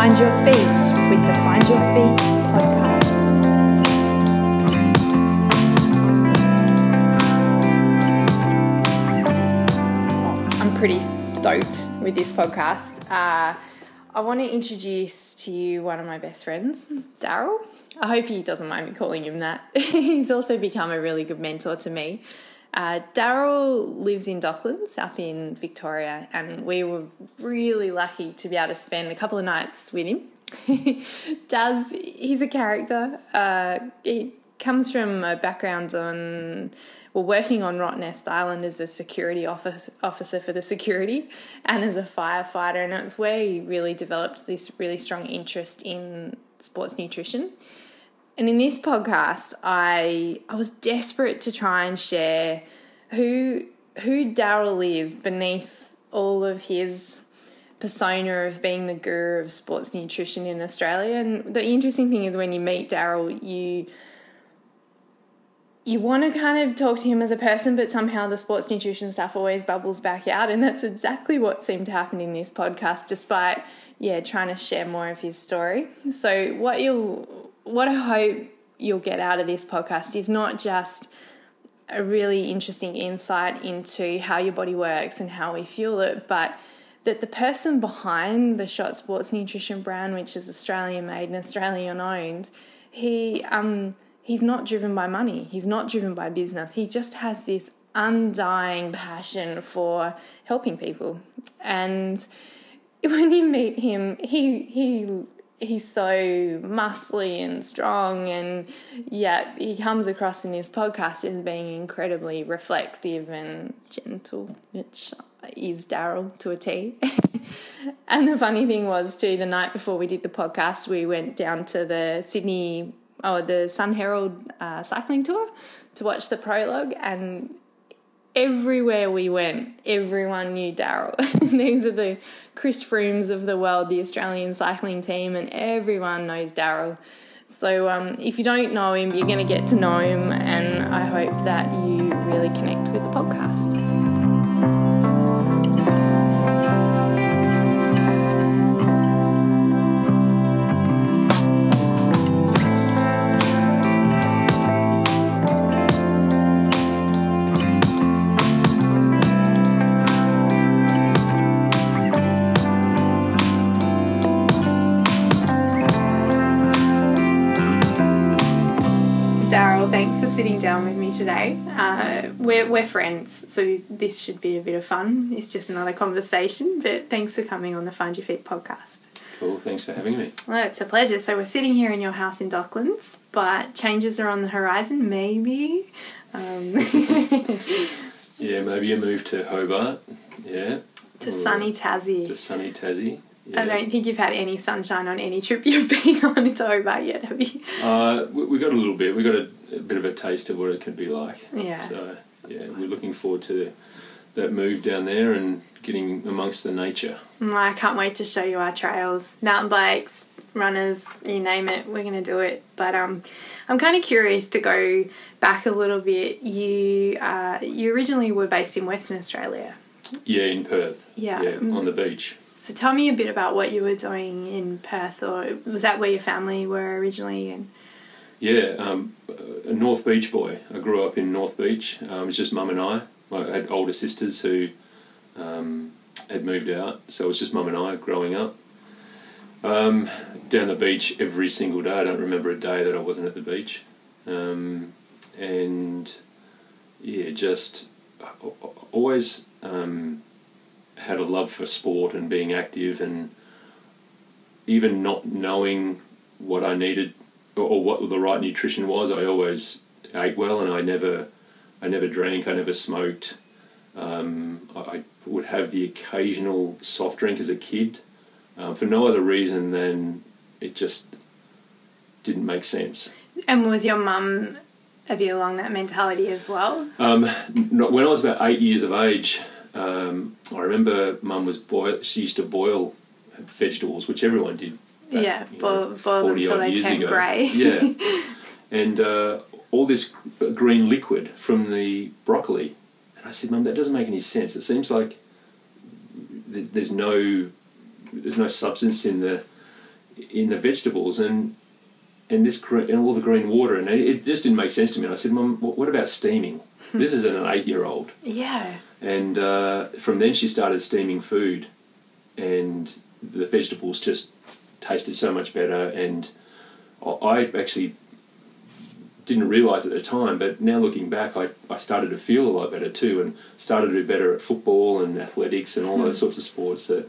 Find Your Feet with the Find Your Feet podcast. I'm pretty stoked with this podcast. Uh, I want to introduce to you one of my best friends, Darryl. I hope he doesn't mind me calling him that. He's also become a really good mentor to me. Uh, Darryl lives in Docklands up in Victoria, and we were really lucky to be able to spend a couple of nights with him. Does he's a character? Uh, he comes from a background on well, working on Rottnest Island as a security office, officer for the security and as a firefighter, and it's where he really developed this really strong interest in sports nutrition. And in this podcast, I I was desperate to try and share who who Darryl is beneath all of his persona of being the guru of sports nutrition in Australia. And the interesting thing is when you meet Darryl, you you want to kind of talk to him as a person, but somehow the sports nutrition stuff always bubbles back out. And that's exactly what seemed to happen in this podcast, despite, yeah, trying to share more of his story. So, what you'll what I hope you'll get out of this podcast is not just a really interesting insight into how your body works and how we fuel it, but that the person behind the Shotz Sports Nutrition brand, which is Australian made and Australian owned, he um he's not driven by money. He's not driven by business. He just has this undying passion for helping people. And when you meet him, he he he's so muscly and strong and yet he comes across in his podcast as being incredibly reflective and gentle which is darryl to a t. And the funny thing was too the night before we did the podcast we went down to the sydney oh the sun herald uh, cycling tour to watch the prologue and everywhere we went, everyone knew Darryl. These are the Chris Froomes of the world, the Australian cycling team, and everyone knows Darryl. So um, if you don't know him, you're going to get to know him, and I hope that you really connect with the podcast. Down with me today. Uh, we're, we're friends, so this should be a bit of fun. It's just another conversation, but thanks for coming on the Find Your Feet podcast. Cool, thanks for having me. Well, it's a pleasure. So, we're sitting here in your house in Docklands, but changes are on the horizon, maybe. Um. yeah, maybe a move to Hobart. Yeah. To sunny Tassie. To sunny Tassie. Yeah. I don't think you've had any sunshine on any trip you've been on to Hobart yet, have you? Uh, we, we got a little bit. We got a, bit of a taste of what it could be like. Yeah. So yeah, we're looking forward to that move down there and getting amongst the nature. Mm, I can't wait to show you our trails, mountain bikes, runners, you name it. We're gonna do it. But um, I'm kind of curious to go back a little bit. You uh, you originally were based in Western Australia. Yeah, in Perth. Yeah. Yeah, mm. on the beach. So tell me a bit about what you were doing in Perth, or was that where your family were originally? And yeah, um, a North Beach boy. I grew up in North Beach. Um, it was just mum and I. I had older sisters who um, had moved out, so it was just mum and I growing up. Um, down the beach every single day. I don't remember a day that I wasn't at the beach, um, and yeah, just always um, had a love for sport and being active and even not knowing what I needed or what the right nutrition was, I always ate well and I never, I never drank, I never smoked. Um, I would have the occasional soft drink as a kid um, for no other reason than it just didn't make sense. And was your mum a bit along that mentality as well? Um, when I was about eight years of age, um, I remember Mum was boil. She used to boil vegetables, which everyone did. Back, yeah, boil, boil them until they turn grey. yeah, and uh, all this green liquid from the broccoli. And I said, Mum, that doesn't make any sense. It seems like there's no there's no substance in the in the vegetables and and this and all the green water and it, it just didn't make sense to me. And I said, Mum, what about steaming? this is an eight year old. Yeah. And uh, from then she started steaming food, and the vegetables just tasted so much better. And I I actually didn't realise at the time, but now looking back, I, I started to feel a lot better too, and started to do better at football and athletics and all those sorts of sports that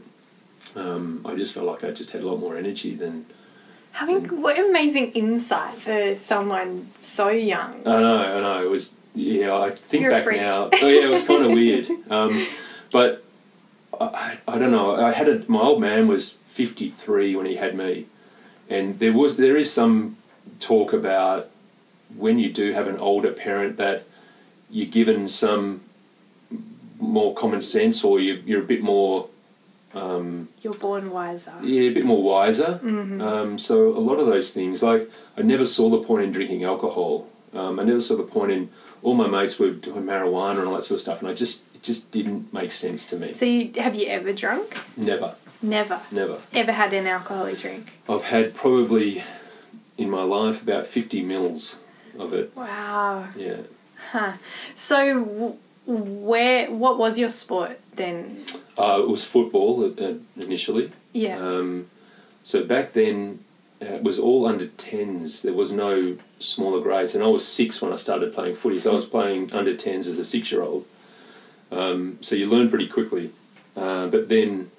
um, I just felt like I just had a lot more energy than. Having what amazing insight for someone so young. I know, I know. It was, yeah, I think You're back now. Oh, yeah, it was kind of weird. Um, but I, I don't know. I had a, my old man was 53 when he had me. And there was there is some talk about when you do have an older parent that you're given some more common sense or you, you're a bit more um, You're born wiser. yeah, a bit more wiser. Um, so a lot of those things, like I never saw the point in drinking alcohol. Um, I never saw the point in all my mates were doing marijuana and all that sort of stuff, and I just it just didn't make sense to me. So you, have you ever drunk? Never, Never. never. Ever had an alcoholic drink? I've had probably in my life about fifty mils of it. Wow. Yeah. Huh. So w- where what was your sport then? Uh, it was football uh, uh, initially. Yeah. Um, so back then, uh, it was all under 10s. There was no smaller grades. And I was six when I started playing footy. So I was playing under 10s as a six year old. Um, so you learn pretty quickly. Uh, but then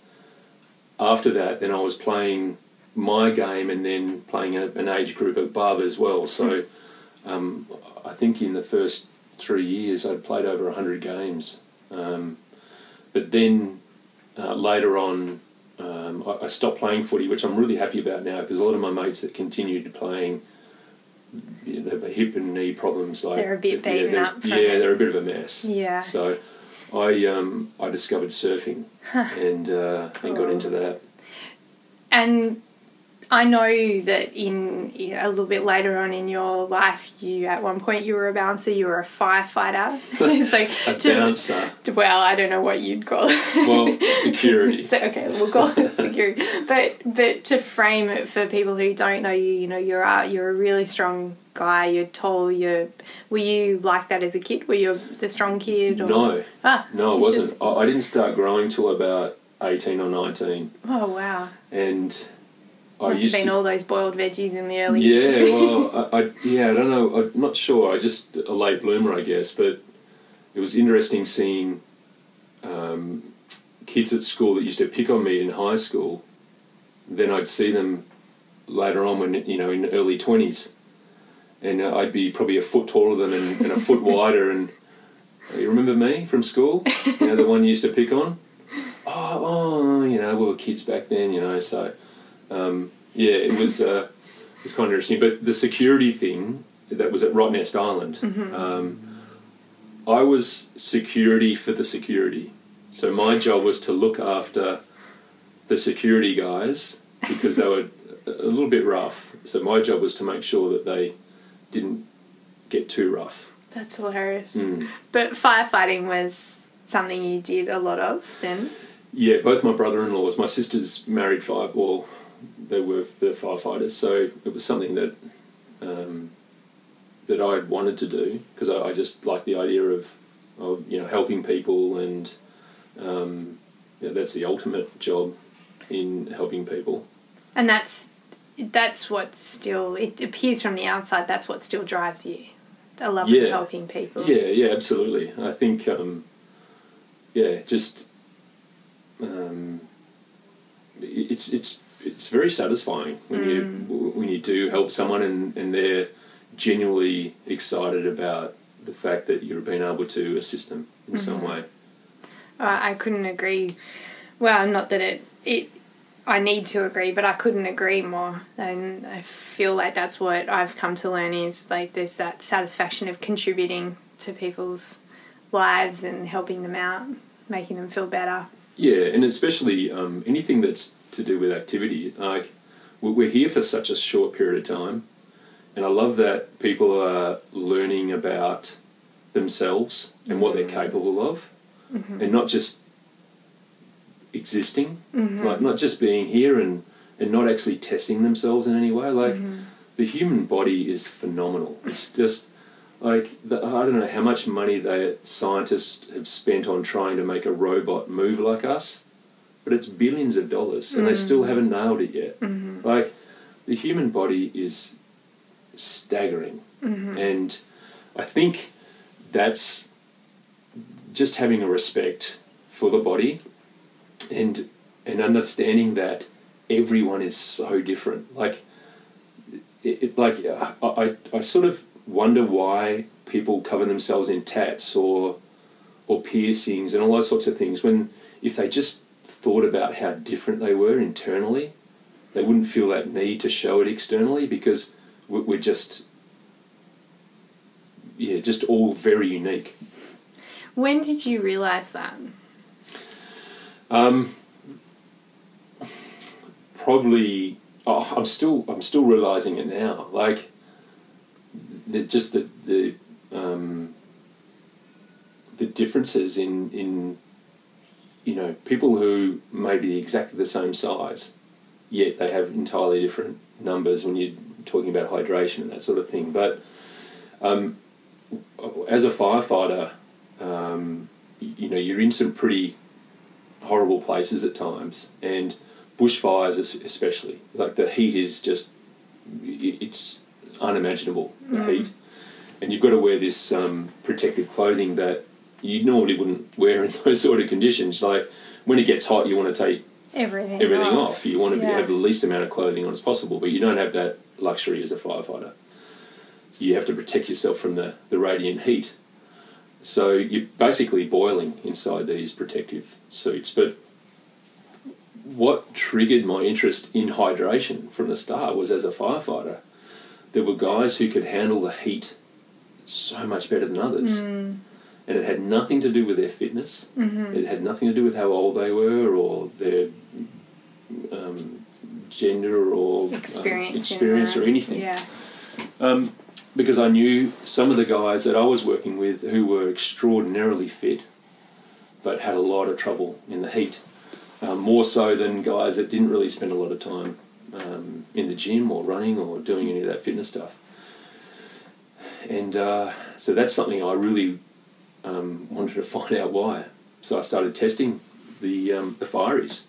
after that, then I was playing my game and then playing a, an age group above as well. So um, I think in the first three years, I'd played over 100 games. Um, but then uh, later on, um, I, I stopped playing footy, which I'm really happy about now because a lot of my mates that continued playing, you know, they have hip and knee problems. Like They're a bit yeah, beaten they're- up yeah, it. they're a bit of a mess. Yeah. So, I um, I discovered surfing and uh, and got into that. And I know that in a little bit later on in your life, you at one point you were a bouncer, you were a firefighter. so A to- bouncer, well, I don't know what you'd call it. well, security. So okay, we'll call it security. But but to frame it for people who don't know you, you know, you're a, you're a really strong guy. You're tall. You're were you like that as a kid? Were you the strong kid? Or? No, Ah, no, it wasn't. just- I, I didn't start growing till about eighteen or 19. Oh, wow! and I Must have used been to. all those boiled veggies in the early Yeah, well, I, I yeah, I don't know. I'm not sure. I just a late bloomer, I guess. But it was interesting seeing um, kids at school that used to pick on me in high school. Then I'd see them later on when you know in early twenties, and uh, I'd be probably a foot taller than and, and a foot wider. And uh, you remember me from school? You know the one you used to pick on. Oh, oh, you know we were kids back then. You know, so um, yeah, it was. Uh, it was kind of interesting. But the security thing that was at Rottnest Island, um, I was security for the security. So my job was to look after the security guys because they were a little bit rough. So my job was to make sure that they didn't get too rough. That's hilarious. Mm. But firefighting was something you did a lot of then. Yeah, both my brother-in-laws, my sisters married five. Well, they were the firefighters, so it was something that um, that I wanted to do because I, I just like the idea of, of you know helping people, and um, yeah, that's the ultimate job in helping people. And that's that's what still it appears from the outside. That's what still drives you. The love Yeah. of helping people. Yeah, yeah, absolutely. I think, um, yeah, just um, it's it's it's very satisfying when you when you do help someone and, and they're genuinely excited about the fact that you've been able to assist them in some way. Uh, I couldn't agree. Well, not that it it. I need to agree, but I couldn't agree more. And I feel like that's what I've come to learn is like there's that satisfaction of contributing to people's lives and helping them out, making them feel better. Yeah, and especially um, anything that's to do with activity. Like we- we're here for such a short period of time, and I love that people are learning about themselves and what they're capable of, and not just existing, mm-hmm. like not just being here and and not actually testing themselves in any way. Like mm-hmm. the human body is phenomenal. It's just like the, I don't know how much money they scientists have spent on trying to make a robot move like us, but it's billions of dollars, and they still mm. haven't nailed it yet. Mm-hmm. Like the human body is staggering, and I think that's just having a respect for the body and and understanding that everyone is so different like it, it like I, I, I sort of wonder why people cover themselves in tats or or piercings and all those sorts of things when if they just thought about how different they were internally they wouldn't feel that need to show it externally because we- we're just yeah just all very unique When did you realize that? Um, probably. Oh, I'm still. I'm still realizing it now. Like, the, just the the um, the differences in in you know people who may be exactly the same size, yet they have entirely different numbers when you're talking about hydration and that sort of thing. But um, as a firefighter, um, you know you're in some pretty horrible places at times, and bushfires especially. Like the heat is just it's unimaginable the heat, and you've got to wear this um, protective clothing that you normally wouldn't wear in those sort of conditions. Like when it gets hot, you want to take Everything. everything off. off. You want to be, have the least amount of clothing on as possible, but you don't have that luxury as a firefighter. So you have to protect yourself from the, the radiant heat. So you're basically boiling inside these protective suits. But what triggered my interest in hydration from the start was as a firefighter, there were guys who could handle the heat so much better than others. Mm. And it had nothing to do with their fitness. Mm-hmm. It had nothing to do with how old they were or their um, gender or um, Experience. in experience or anything. Yeah. Um, because I knew some of the guys that I was working with who were extraordinarily fit, but had a lot of trouble in the heat. Um, more so than guys that didn't really spend a lot of time um, in the gym or running or doing any of that fitness stuff. And uh, so that's something I really um, wanted to find out why. So I started testing the um, the fireys,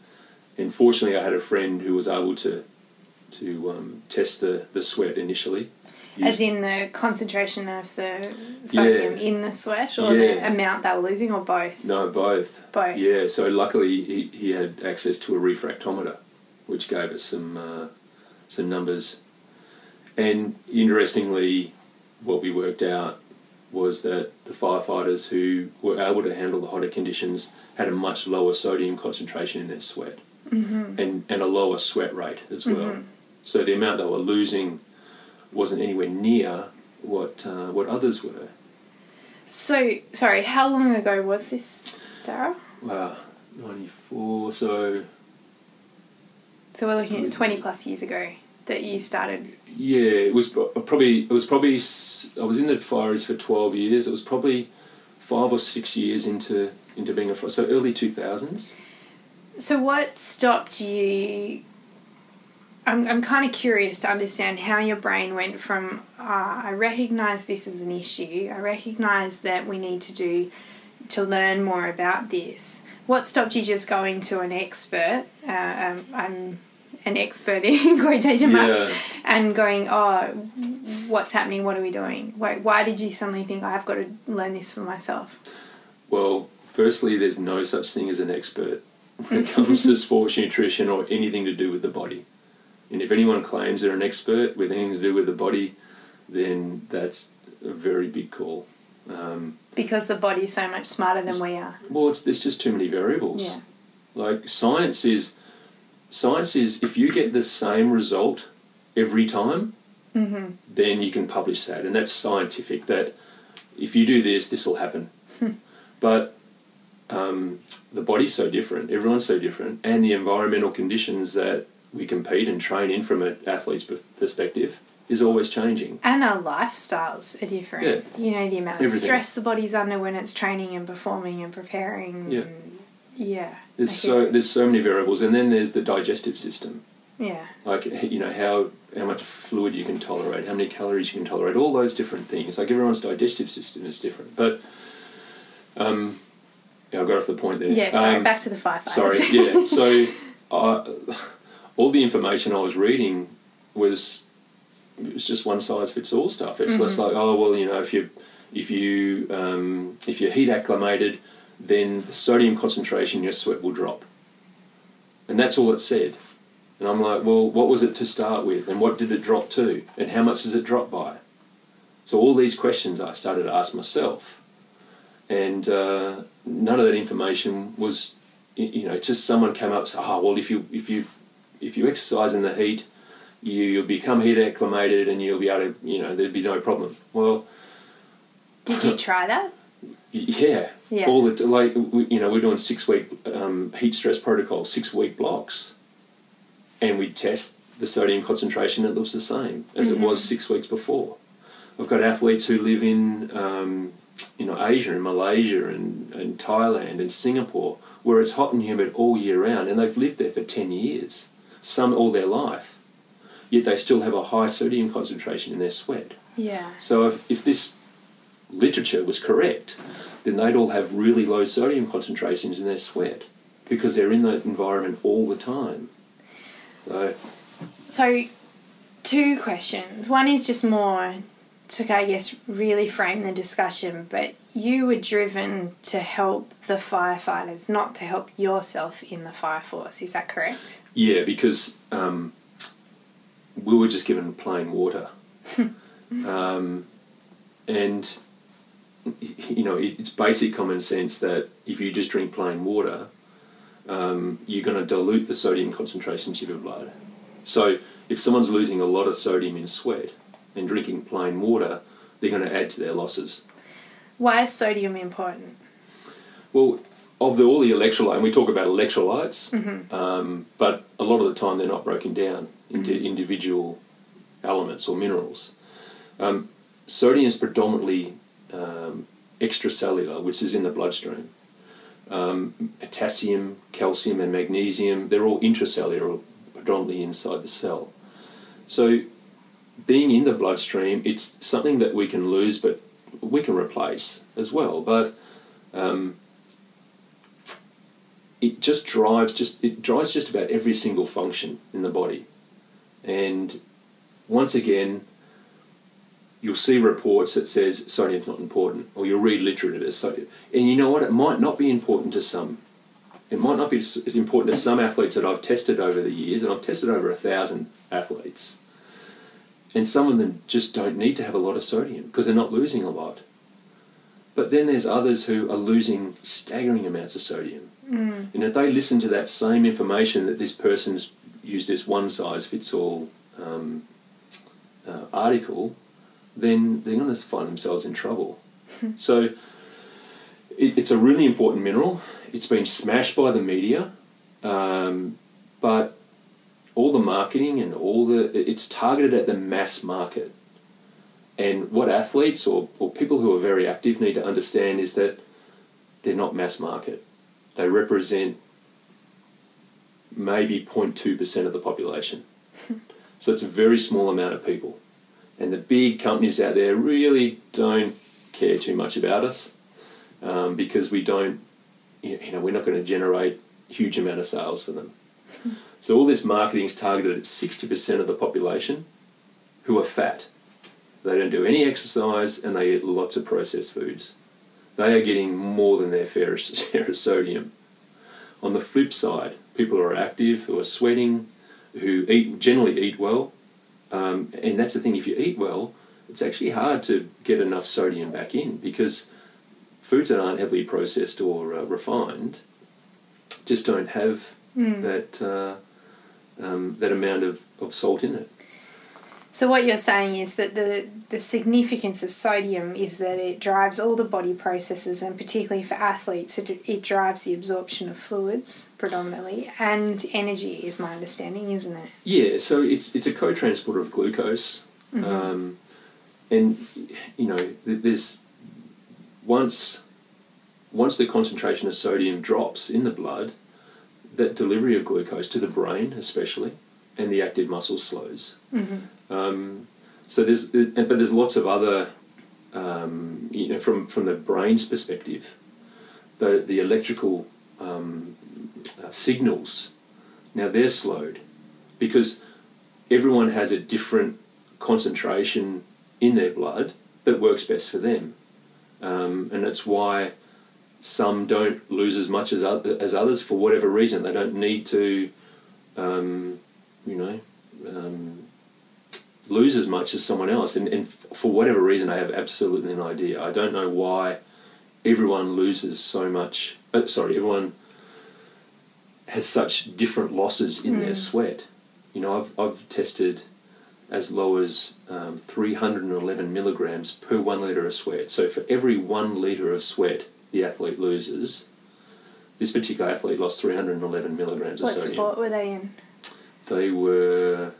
and fortunately I had a friend who was able to to um, test the, the sweat initially. As in the concentration of the sodium in the sweat or the amount they were losing or both? No, both. Both. Yeah, so luckily he, he had access to a refractometer, which gave us some uh, some numbers. And interestingly, what we worked out was that the firefighters who were able to handle the hotter conditions had a much lower sodium concentration in their sweat Mm-hmm. and, and a lower sweat rate as well. So the amount they were losing wasn't anywhere near what uh, what others were. So, sorry, how long ago was this, Dara? Wow, 94, so So we're looking at 20 plus years ago that you started. Yeah, it was probably it was probably I was in the fireys for twelve years. It was probably five or six years into into being a fire. So early two thousands. So, what stopped you? I'm, I'm kind of curious to understand how your brain went from, ah, I recognize this as an issue, I recognize that we need to do to learn more about this. What stopped you just going to an expert? Uh, um, I'm an expert in quotation marks, Yeah. and going, oh, what's happening? What are we doing? Why, why did you suddenly think I've got to learn this for myself? Well, firstly, there's no such thing as an expert when it comes to sports nutrition or anything to do with the body. And if anyone claims they're an expert with anything to do with the body, then that's a very big call. Um, Because the body's so much smarter than we are. well, it's, there's just too many variables. Yeah. Like science is, science is if you get the same result every time, Mm-hmm. then you can publish that, and that's scientific. That if you do this, this will happen. but um, the body's so different. Everyone's so different, and the environmental conditions that we compete and train in from an athlete's perspective is always changing. And our lifestyles are different. Yeah. You know, the amount of Everything. stress the body's under when it's training and performing and preparing. Yeah. and- yeah. There's so there's so many variables, and then there's the digestive system. Yeah. Like you know how how much fluid you can tolerate, how many calories you can tolerate, all those different things. Like everyone's digestive system is different, but um, yeah, I got off the point there. Yeah, sorry, Um, back to the firefighters. Sorry, yeah. So, I, all the information I was reading was it was just one size fits all stuff. It's just like, oh well, you know, if you if you um, if you're heat acclimated, then the sodium concentration in your sweat will drop, and that's all it said. And I'm like, well, what was it to start with, and what did it drop to, and how much does it drop by? So all these questions I started to ask myself, and uh, none of that information was, you know, just someone came up and said, oh well, if you if you if you exercise in the heat, you you'll become heat acclimated, and you'll be able to, you know, there'd be no problem. Well, Did you try that? yeah, Yeah. all the like we, you know we're doing six week um, heat stress protocol, six week blocks, and we test the sodium concentration. It looks the same as it was six weeks before. I've got athletes who live in um, you know Asia and Malaysia and, and Thailand and Singapore where it's hot and humid all year round, and they've lived there for ten years, some all their life, yet they still have a high sodium concentration in their sweat. Yeah. So if, if this literature was correct, then they'd all have really low sodium concentrations in their sweat because they're in that environment all the time. So So, two questions. One is just more to, I guess, really frame the discussion, but you were driven to help the firefighters, not to help yourself in the fire force. Is that correct? yeah, because um, we were just given plain water, um, and you know it's basic common sense that if you just drink plain water, um, you're going to dilute the sodium concentrations in your blood. So if someone's losing a lot of sodium in sweat and drinking plain water, they're going to add to their losses. Why is sodium important? Well, of the, all the electrolytes, and we talk about electrolytes, um, but a lot of the time they're not broken down into individual elements or minerals. Um, sodium is predominantly um, extracellular, which is in the bloodstream. Um, potassium, calcium, and magnesium, they're all intracellular, or predominantly inside the cell. So, being in the bloodstream, it's something that we can lose, but we can replace as well. But um, it just drives just it drives just about every single function in the body, and once again, you'll see reports that says sodium's not important, or you'll read literature as sodium. And you know what? It might not be important to some. It might not be important to some athletes that I've tested over the years, and I've tested over a thousand athletes. And some of them just don't need to have a lot of sodium because they're not losing a lot. But then there's others who are losing staggering amounts of sodium. Mm. And if they listen to that same information that this person's used this one size fits all um, uh, article, then they're going to find themselves in trouble. so it, it's a really important mineral. It's been smashed by the media, um, but all the marketing and all the it's targeted at the mass market. And what athletes or, or people who are very active need to understand is that they're not mass market. They represent maybe 0.2% of the population. so it's a very small amount of people. And the big companies out there really don't care too much about us um, because we don't, you know, we're not going to generate huge amount of sales for them. so all this marketing is targeted at 60% of the population who are fat. They don't do any exercise and they eat lots of processed foods. They are getting more than their fair share of sodium. On the flip side, people who are active, who are sweating, who eat generally eat well, um, and that's the thing. If you eat well, it's actually hard to get enough sodium back in because foods that aren't heavily processed or uh, refined just don't have that uh, um, that amount of, of salt in it. So what you're saying is that the the significance of sodium is that it drives all the body processes, and particularly for athletes, it, it drives the absorption of fluids predominantly and energy. Is my understanding, isn't it? Yeah, so it's it's a co-transporter of glucose, um, and you know there's once once the concentration of sodium drops in the blood, that delivery of glucose to the brain, especially, and the active muscle slows. Um, so there's, but there's lots of other, um, you know, from from the brain's perspective, the the electrical um, uh, signals. Now they're slowed because everyone has a different concentration in their blood that works best for them, um, and that's why some don't lose as much as as others for whatever reason. They don't need to, um, you know, um, lose as much as someone else, and, and for whatever reason, I have absolutely no idea. I don't know why everyone loses so much. Uh, sorry, everyone has such different losses in their sweat. You know, I've I've tested as low as um, 311 milligrams per one litre of sweat. So for every one litre of sweat the athlete loses, this particular athlete lost 311 milligrams of What sodium. sport were they in? They were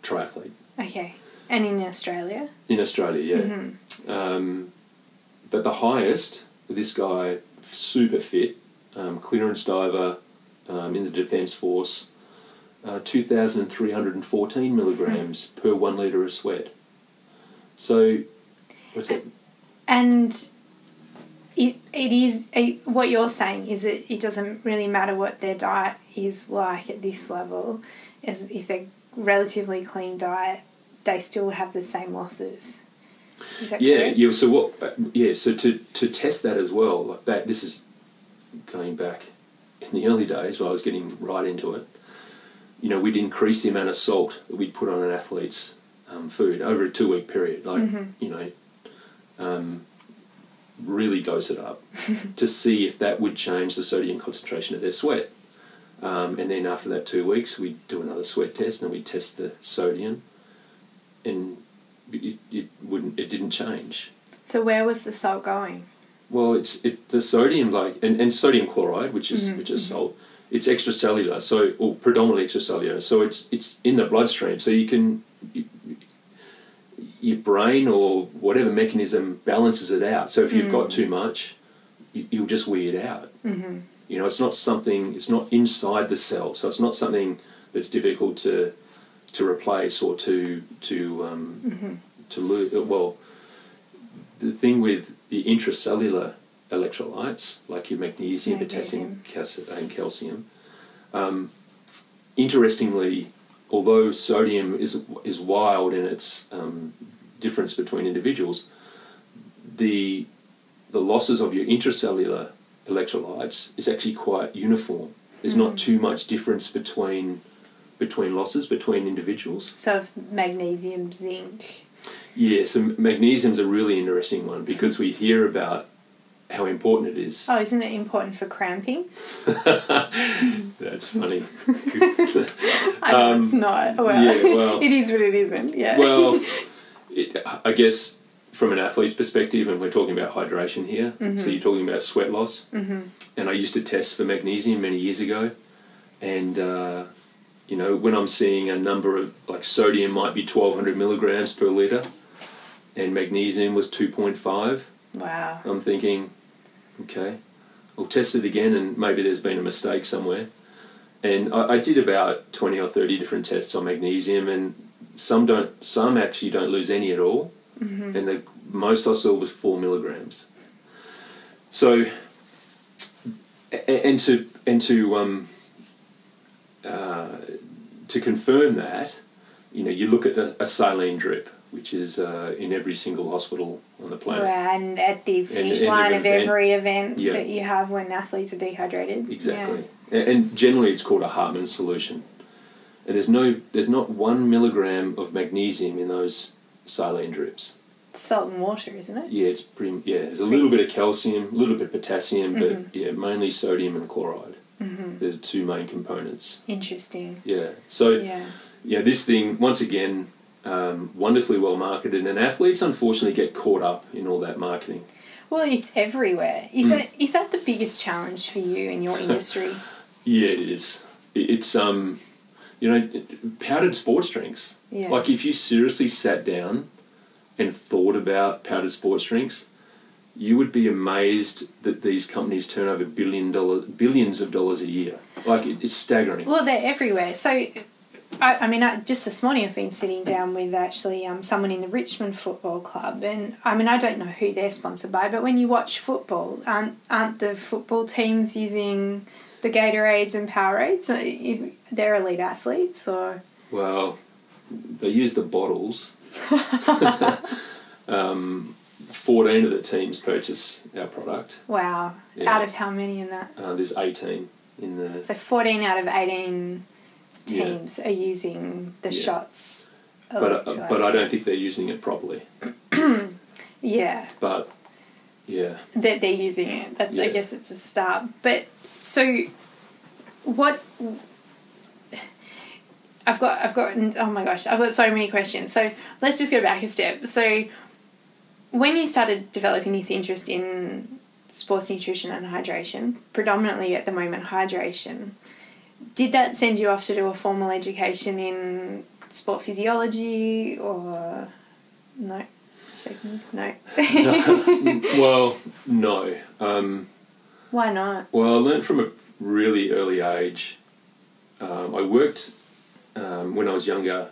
triathlete Okay. And in Australia? in Australia, yeah. Mm-hmm. Um, but the highest, this guy, super fit, um, clearance diver um, in the Defence Force, uh, 2,314 milligrams per one litre of sweat. So, what's that? And it it is eh, what you're saying is it it doesn't really matter what their diet is like at this level, as if they're relatively clean diet, they still have the same losses. Is that Yeah, correct? yeah. So what? Yeah. So to to test that as well, like that. This is going back in the early days when I was getting right into it. You know, we'd increase the amount of salt that we'd put on an athlete's um, food over a two week period. Like you know, um, really dose it up to see if that would change the sodium concentration of their sweat. Um, and then after that two weeks, we'd do another sweat test and we'd test the sodium, and it, it wouldn't. It didn't change. So where was the salt going? Well, it's it, the sodium like and, and sodium chloride, which is Mhm, which is salt. It's extracellular, so or predominantly extracellular. So it's it's in the bloodstream. So you can your brain or whatever mechanism balances it out. So if you've got too much, you, you'll just weed out. Mm-hmm. You know, it's not something. It's not inside the cell, so it's not something that's difficult to to replace or to to um, to lose. Well, the thing with the intracellular electrolytes, like your magnesium, potassium, and calcium, um, interestingly, although sodium is is wild in its um, difference between individuals, the the losses of your intracellular electrolytes is actually quite uniform. There's not too much difference between between losses between individuals. So if magnesium, zinc. Yeah, so magnesium's a really interesting one because we hear about how important it is. Oh, isn't it important for cramping? That's funny. I know Um, it's not. Well, yeah, well- it is, but it isn't. Yeah. well, it, I guess from an athlete's perspective, and we're talking about hydration here, so you're talking about sweat loss. Mm-hmm. And I used to test for magnesium many years ago, and uh, you know when I'm seeing a number of like sodium might be 1,200 milligrams per liter, and magnesium was 2.5. wow. I'm thinking, okay, I'll test it again, and maybe there's been a mistake somewhere. And I, I did about twenty or thirty different tests on magnesium, and some don't, some actually don't lose any at all, and the most I saw was four milligrams. So, and to and to um, uh, to confirm that, you know, you look at a, a saline drip, which is uh, in every single hospital on the planet. Right, and at the finish and line every of every event Yeah. that you have when athletes are dehydrated. Exactly, A- and generally it's called a Hartmann solution. And there's no, there's not one milligram of magnesium in those saline drips. It's salt and water, isn't it? Yeah, it's pretty. Yeah, there's a little bit of calcium, a little bit of potassium, but yeah, mainly sodium and chloride. Mm-hmm. They're the two main components. Interesting. Yeah. So Yeah. yeah, this thing once again, um, wonderfully well marketed, and athletes unfortunately get caught up in all that marketing. Well, it's everywhere. Is Mm. that is that the biggest challenge for you in your industry? Yeah, it is. It's um, you know, powdered sports drinks. Yeah. Like if you seriously sat down and thought about powdered sports drinks, you would be amazed that these companies turn over billion dollar billions of dollars a year. Like it, it's staggering. Well, they're everywhere. So, I, I mean, I, just this morning I've been sitting down with actually um, someone in the Richmond Football Club, and I mean, I don't know who they're sponsored by, but when you watch football, aren't, aren't the football teams using the Gatorades and Powerades? Uh, they're elite athletes, or Well, they use the bottles. um, 14 of the teams purchase our product. wow, Yeah. out of how many in that? Uh, there's 18 in the. So fourteen out of eighteen Yeah. teams are using the Yeah. Shotz. But, uh, but I don't think they're using it properly. yeah. But yeah, that they're using it. That's, I guess it's a start. But so, what? I've got, I've got. Oh my gosh, I've got so many questions. So let's just go back a step. So, when you started developing this interest in sports nutrition and hydration, predominantly at the moment hydration, did that send you off to do a formal education in sport physiology or no? Shaking? No. well, no. Um, Why not? well, I learned from a really early age. Um, I worked um, when I was younger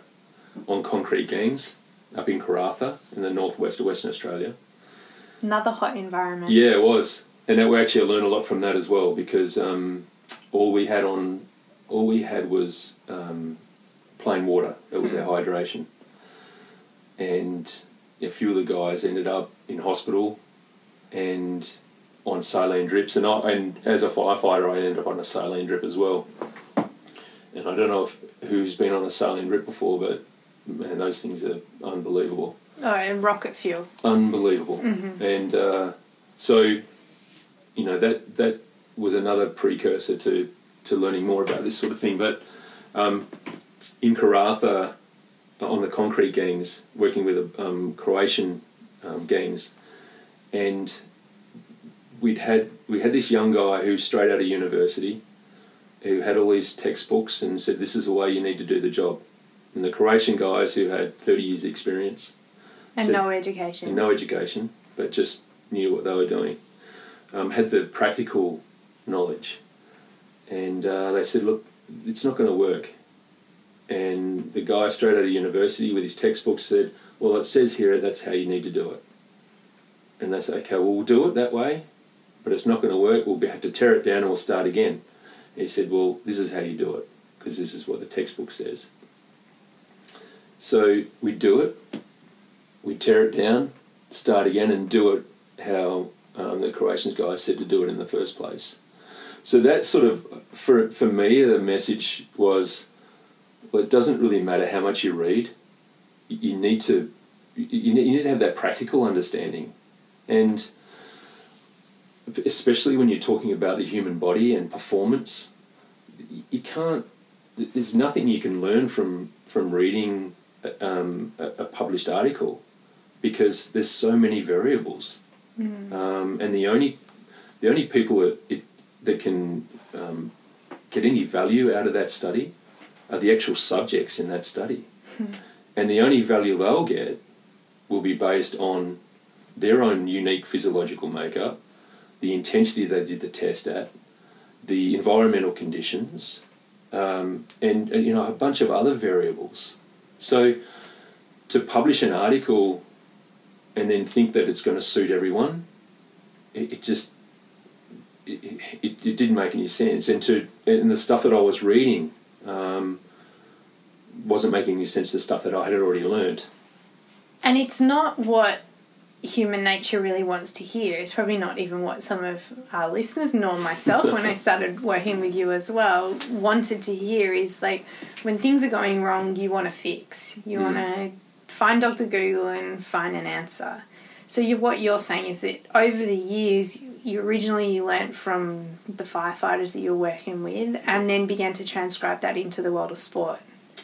on concrete gangs up in Karratha in the northwest of Western Australia. Another hot environment. Yeah, it was, and that we actually learned a lot from that as well because um, all we had on, all we had was um, plain water. That was our hydration, and a few of the guys ended up in hospital, and on saline drips, and I, and as a firefighter, I ended up on a saline drip as well. And I don't know if who's been on a saline drip before, but man, those things are unbelievable Oh, and rocket fuel. unbelievable. And uh, so, you know, that that was another precursor to to learning more about this sort of thing. But um, in Karratha, on the concrete gangs, working with um, Croatian um, gangs, and we'd had we had this young guy who's straight out of university, who had all these textbooks and said, "This is the way you need to do the job." And the Croatian guys who had thirty years experience And So- no education. and no education, but just knew what they were doing, um, had the practical knowledge. And uh, they said, look, it's not going to work. And the guy straight out of university with his textbook said, well, it says here that's how you need to do it. And they said, okay, well, we'll do it that way, but it's not going to work. We'll have to tear it down and we'll start again. And he said, well, this is how you do it, because this is what the textbook says. So we do it, we tear it down, start again, and do it how um, the Croatian guy said to do it in the first place. So that sort of, for for me, the message was, well, it doesn't really matter how much you read. You, need to, you need to have that practical understanding, and especially when you're talking about the human body and performance, you- can't. There's nothing you can learn from from reading um, a, a published article because there's so many variables, um, and the only the only people that it, that can um, get any value out of that study are the actual subjects in that study, and the only value they'll get will be based on their own unique physiological makeup, the intensity they did the test at, the environmental conditions, um, and, and you know a bunch of other variables. So to publish an article and then think that it's going to suit everyone, it, it just it, it, it didn't make any sense. And to and the stuff that I was reading um, wasn't making any sense. The stuff that I had already learned. And it's not what human nature really wants to hear. It's probably not even what some of our listeners, nor myself, when I started working with you as well, wanted to hear is like when things are going wrong, you want to fix. You mm. want to find Dr. Google and find an answer. So you, what you're saying is that over the years, you originally you learnt from the firefighters that you're working with, and then began to transcribe that into the world of sport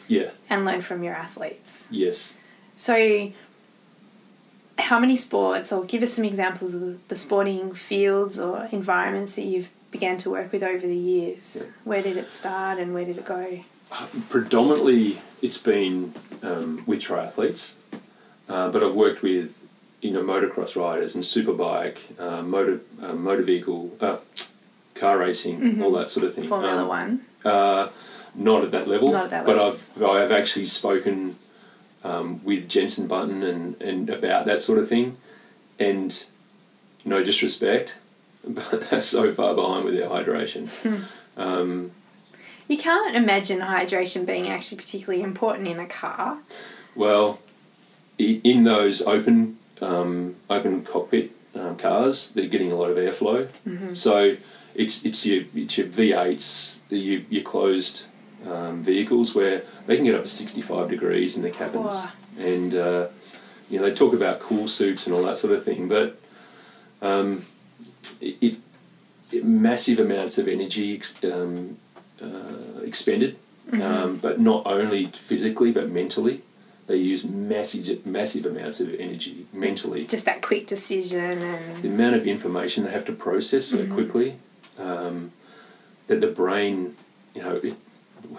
Yeah. and learn from your athletes. Yes. So, how many sports, or give us some examples of the, sporting fields or environments that you've began to work with over the years? Yeah. Where did it start and where did it go? predominantly it's been um, with triathletes, uh, but I've worked with you know motocross riders and superbike, uh, motor uh, motor vehicle, uh, car racing, all that sort of thing. Formula Um, One. Uh, not at that level. Not at that but level. I've I've actually spoken um, with Jenson Button and, and about that sort of thing, and no disrespect, but they're so far behind with their hydration. Hmm. Um, You can't imagine hydration being actually particularly important in a car. well, in those open um, open cockpit um, cars, they're getting a lot of airflow. Mm-hmm. So it's it's your it's your V8s, the- your, your closed um, vehicles where they can get up to sixty five degrees in the cabins, Wow. and uh, you know they talk about cool suits and all that sort of thing, but um, it, it, it massive amounts of energy ex- um, uh, expended, um, but not only physically but mentally. They use massive massive amounts of energy mentally Just that quick decision and the amount of information they have to process so quickly um, that the brain, you know, it,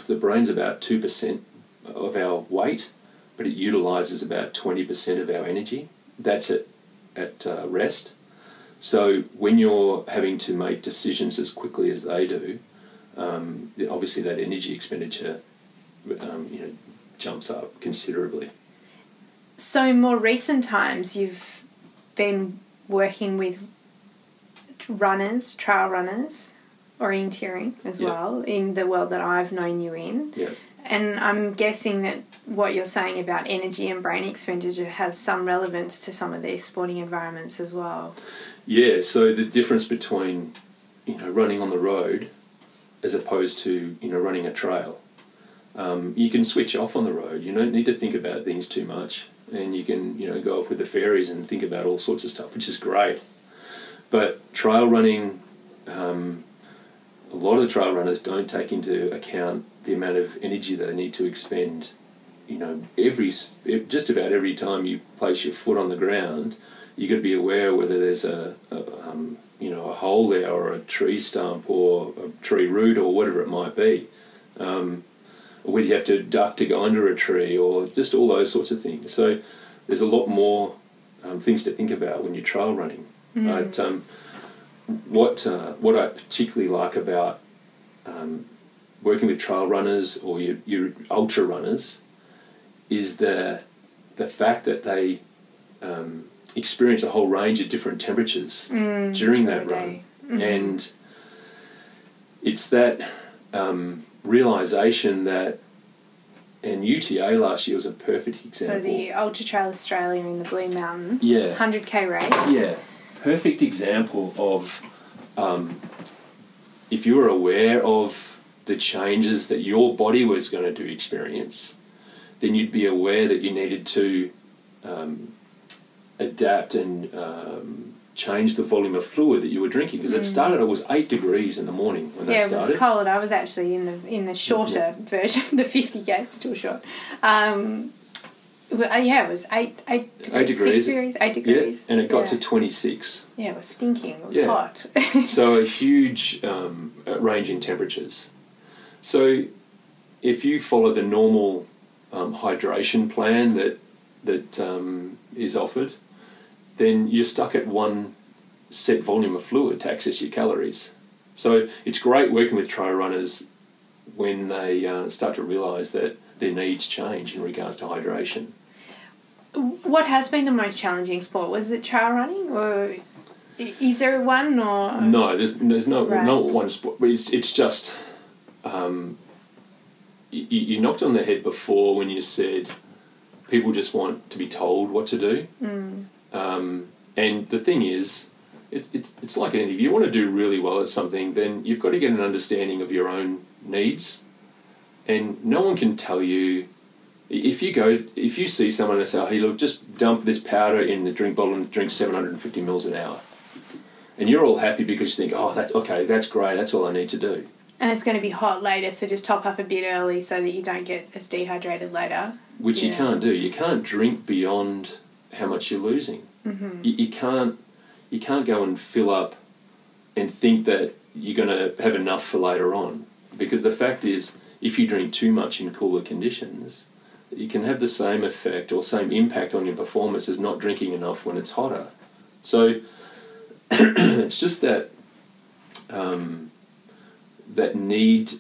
the brain's about 2% of our weight, but it utilizes about 20% of our energy. That's at, at uh, rest. So when you're having to make decisions as quickly as they do, um, obviously that energy expenditure, um, you know, jumps up considerably. so in more recent times you've been working with runners, trail runners, orienteering as Yeah. well in the world that I've known you in. Yeah. And I'm guessing that what you're saying about energy and brain expenditure has some relevance to some of these sporting environments as well. Yeah, so the difference between you know running on the road as opposed to you know running a trail, um, you can switch off on the road. You don't need to think about things too much, and you can you know go off with the fairies and think about all sorts of stuff, which is great. But trail running, um, a lot of the trail runners don't take into account the amount of energy they need to expend. You know, every just about every time you place your foot on the ground, you got to be aware whether there's a, a um, you know a hole there or a tree stump or a tree root or whatever it might be. Um, or whether you have to duck to go under a tree or just all those sorts of things. So there's a lot more um, things to think about when you're trail running. But um, what uh, what I particularly like about um, working with trail runners or your, your ultra runners is the the fact that they um, experience a whole range of different temperatures during that run, day. and it's that um, realization that. And UTA last year was a perfect example. So the Ultra Trail Australia in the Blue Mountains, Yeah. 100k race. Yeah, perfect example of um, if you were aware of the changes that your body was going to experience, then you'd be aware that you needed to um, adapt and um, change the volume of fluid that you were drinking because it started. It was eight degrees in the morning when Mm. Yeah, that started. Yeah, it was cold. I was actually in the in the shorter version, the 50k, still short. Um, well, uh, yeah, it was eight, eight degrees, degrees. six degrees, eight Yeah, degrees. and it got yeah. to twenty six. Yeah, it was stinking. It was Yeah. hot. so a huge um, uh, range in temperatures. So if you follow the normal um, hydration plan that that um, is offered, then you're stuck at one set volume of fluid to access your calories. So it's great working with trail runners when they uh, start to realise that their needs change in regards to hydration. What has been the most challenging sport? Was it trail running, or is there one? Or No, there's there's no Right. not one sport, but it's it's just um, you, you knocked on the head before when you said people just want to be told what to do, um, and the thing is. It, it's, it's like anything. If you want to do really well at something, then you've got to get an understanding of your own needs. And no one can tell you if you go if you see someone and say, "Oh, hey, look, just dump this powder in the drink bottle and drink 750 mils an hour," and you're all happy because you think, "Oh, that's okay, that's great, that's all I need to do." and it's going to be hot later, so just top up a bit early so that you don't get as dehydrated later. Which you can't do. You can't drink beyond how much you're losing. Mm-hmm. You, you can't you can't go and fill up and think that you're going to have enough for later on because the fact is, if you drink too much in cooler conditions, you can have the same effect or same impact on your performance as not drinking enough when it's hotter. So it's just that um, that need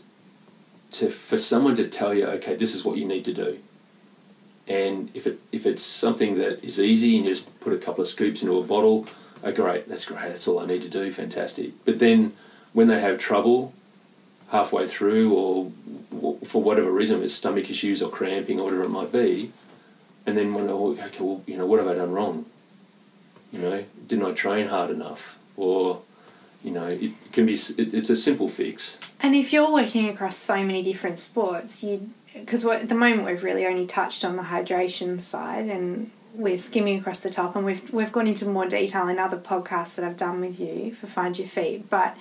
to for someone to tell you, okay, this is what you need to do. And if it if it's something that is easy and you just put a couple of scoops into a bottle, oh great, that's great, that's all I need to do, fantastic. But then when they have trouble halfway through or for whatever reason, it's stomach issues or cramping or whatever it might be, and then wonder, well, okay, well, you know, what have I done wrong? You know, didn't I train hard enough? Or, you know, it can be, it, it's a simple fix. And if you're working across so many different sports, you, because at the moment we've really only touched on the hydration side and we're skimming across the top and we've, we've gone into more detail in other podcasts that I've done with you for Find Your Feet. But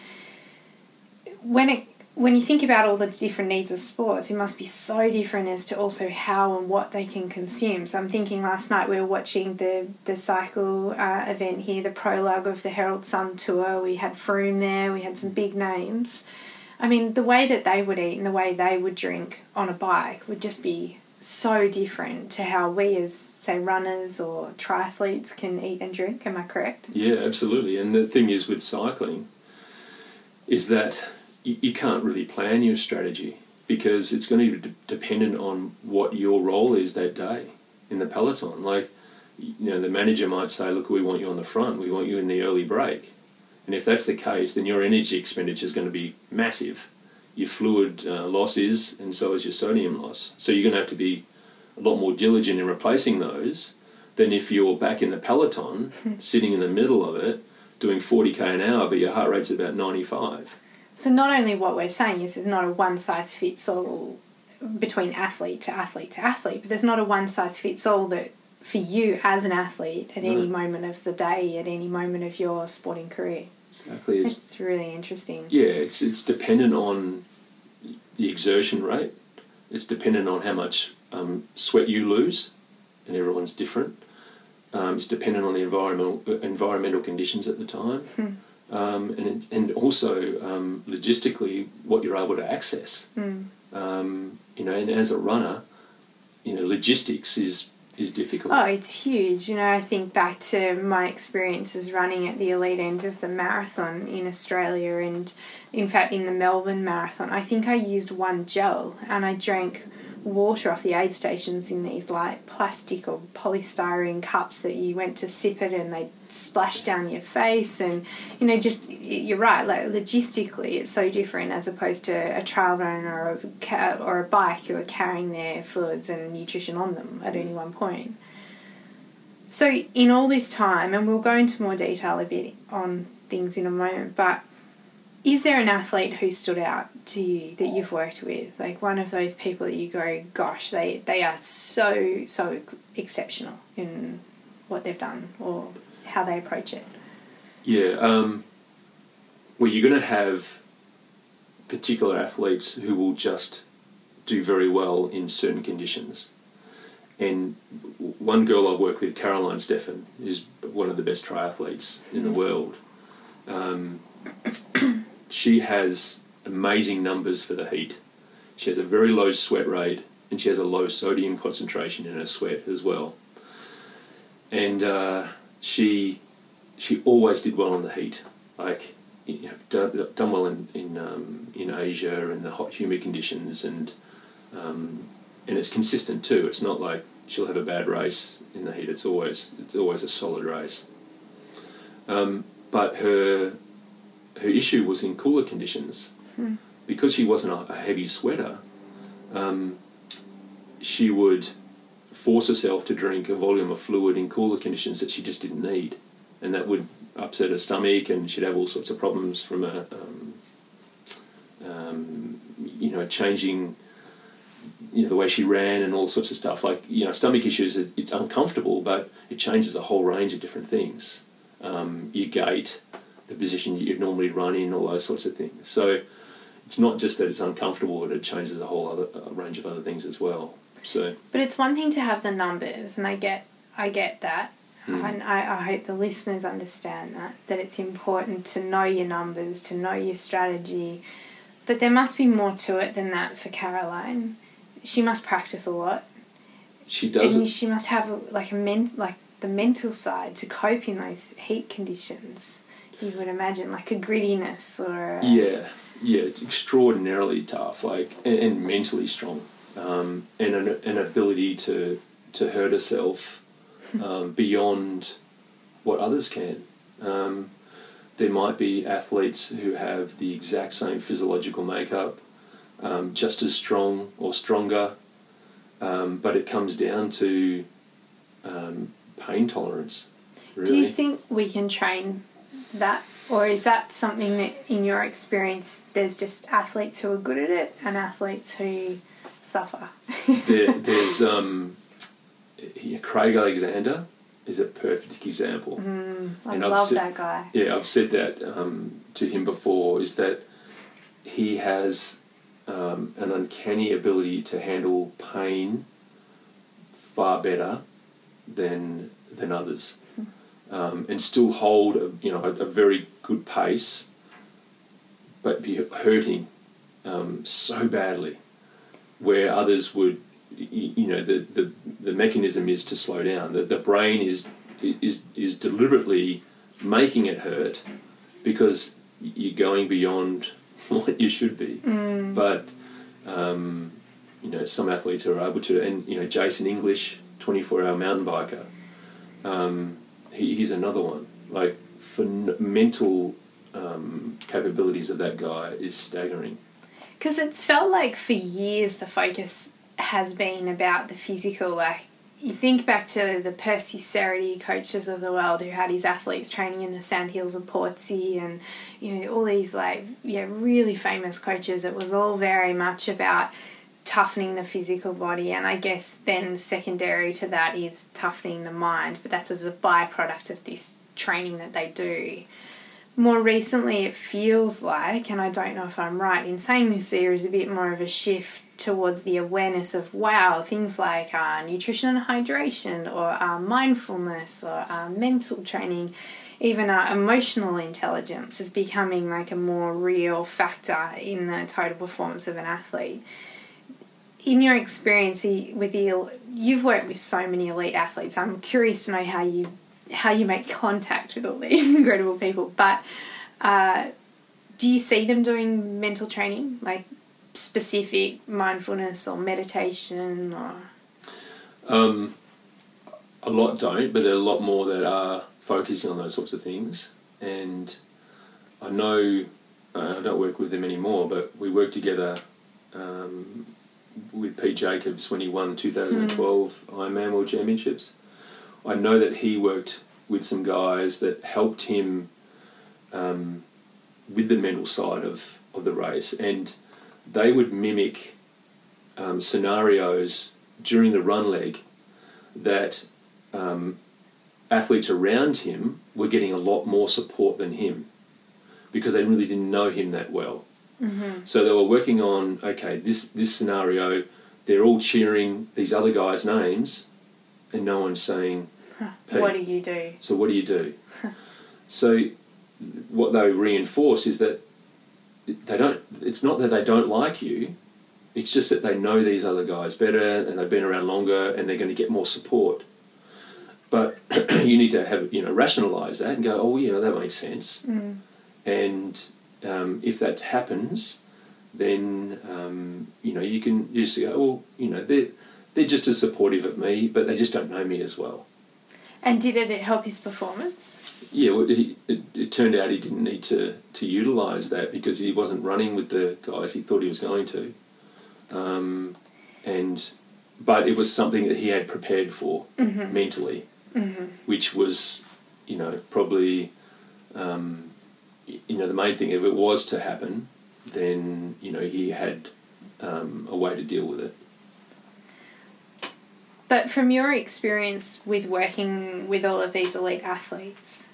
when it when you think about all the different needs of sports, it must be so different as to also how and what they can consume. So I'm thinking last night we were watching the the cycle uh, event here, the prologue of the Herald Sun tour. We had Froome there. We had some big names. I mean, the way that they would eat and the way they would drink on a bike would just be so different to how we as say runners or triathletes can eat and drink. Am I correct? Yeah, absolutely. And the thing is with cycling is that you, you can't really plan your strategy because it's going to be dependent on what your role is that day in the peloton. Like, you know, the manager might say, "Look, we want you on the front. We want you in the early break." And if that's the case, then your energy expenditure is going to be massive. Your fluid uh, loss is, and so is your sodium loss. So you're going to have to be a lot more diligent in replacing those than if you're back in the peloton, sitting in the middle of it, doing 40k an hour, but your heart rate's about 95. So not only what we're saying is there's not a one size fits all between athlete to athlete to athlete, but there's not a one size fits all that for you as an athlete at no. any moment of the day, at any moment of your sporting career. Exactly. It's, it's really interesting. Yeah, it's it's dependent on the exertion rate. It's dependent on how much um, sweat you lose, and everyone's different. Um, it's dependent on the environmental environmental conditions at the time. Hmm um, and and also um, logistically what you're able to access. Mm. Um, you know, and as a runner, you know, logistics is is difficult. Oh, it's huge. You know, I think back to my experiences running at the elite end of the marathon in Australia, and in fact, in the Melbourne Marathon, I think I used one gel and I drank water off the aid stations in these like plastic or polystyrene cups that you went to sip it and they splash down your face and you know just you're right like logistically it's so different as opposed to a trail runner or a, or a bike who are carrying their fluids and nutrition on them at any one point. So in all this time and we'll go into more detail a bit on things in a moment but is there an athlete who stood out to you that you've worked with? Like one of those people that you go, gosh, they, they are so, so exceptional in what they've done or how they approach it? Yeah. Um, well, you're going to have particular athletes who will just do very well in certain conditions. And one girl I work with, Caroline Steffen, is one of the best triathletes in the mm. world. Um, she has amazing numbers for the heat. She has a very low sweat rate and she has a low sodium concentration in her sweat as well. And uh, she she always did well in the heat, like you know, done, done well in in, um, in Asia and the hot humid conditions, and um, and it's consistent too. It's not like she'll have a bad race in the heat. It's always it's always a solid race. Um, but her her issue was in cooler conditions. Hmm. Because she wasn't a, heavy sweater, um, she would force herself to drink a volume of fluid in cooler conditions that she just didn't need. And that would upset her stomach, and she'd have all sorts of problems from a, um, um, you know, changing you know, the way she ran and all sorts of stuff. Like, you know, stomach issues, it's uncomfortable, but it changes a whole range of different things. Um, your gait, the position you'd normally run in, all those sorts of things. So it's not just that it's uncomfortable, but it changes a whole other a range of other things as well. So, but it's one thing to have the numbers, and I get I get that, mm. and I, I hope the listeners understand that that it's important to know your numbers, to know your strategy, but there must be more to it than that for Caroline. She must practice a lot. She does. And she must have like a ment like the mental side to cope in those heat conditions you would imagine, like a grittiness or. A... Yeah, yeah, extraordinarily tough, like and, and mentally strong, um, and an, an ability to to hurt herself um, beyond what others can. Um, there might be athletes who have the exact same physiological makeup, um, just as strong or stronger, um, but it comes down to um, pain tolerance. Really. Do you think we can train that? Or is that something that, in your experience, there's just athletes who are good at it and athletes who suffer? there, there's um, yeah, Craig Alexander is a perfect example. Mm, I And I've love se- that guy. Yeah, I've said that um, to him before. Is that he has um, an uncanny ability to handle pain far better than than others, um, and still hold a, you know a, a very good pace, but be hurting um, so badly, where others would. You know the, the, the mechanism is to slow down. The, the brain is is is deliberately making it hurt because you're going beyond what you should be. But um, you know, some athletes are able to, and you know, Jason English, 24-hour mountain biker, um, he, he's another one. Like for mental um, capabilities of that guy is staggering. Because it's felt like for years the focus has been about the physical. Like, you think back to the Percy Cerutty coaches of the world who had his athletes training in the sandhills of Portsea and, you know, all these, like, yeah, really famous coaches. It was all very much about toughening the physical body. And I guess then secondary to that is toughening the mind. But that's as a byproduct of this training that they do more recently it feels like, and I don't know if I'm right in saying this, there is a bit more of a shift towards the awareness of wow, things like uh, nutrition and hydration, or uh, mindfulness, or uh, mental training, even our emotional intelligence is becoming like a more real factor in the total performance of an athlete. In your experience with the, you've worked with so many elite athletes. I'm curious to know how you how you make contact with all these incredible people. But uh, do you see them doing mental training, like specific mindfulness or meditation, or Um, a lot don't, but there are a lot more that are focusing on those sorts of things. And I know uh, I don't work with them anymore, but we worked together um, with Pete Jacobs when he won 2012 Ironman World Championships. I know that he worked with some guys that helped him um, with the mental side of, of the race, and they would mimic um, scenarios during the run leg that um, athletes around him were getting a lot more support than him because they really didn't know him that well. Mm-hmm. So they were working on okay, this this scenario, they're all cheering these other guys' names, and no one's saying, Pete. what do you do? so what do you do? so what they reinforce is that they don't. It's not that they don't like you. It's just that they know these other guys better and they've been around longer and they're going to get more support. But you need to have you know rationalize that and go, oh yeah, that makes sense. Mm. And um, if that happens, then um, you know you can just go, well, you know they're they're just as supportive of me, but they just don't know me as well. And did it help his performance? Yeah, well, he, it, it turned out he didn't need to, to utilise that because he wasn't running with the guys he thought he was going to. Um, and but it was something that he had prepared for mentally, which was, you know, probably, um, you know, the main thing. If it was to happen, then you know he had um, a way to deal with it. But from your experience with working with all of these elite athletes,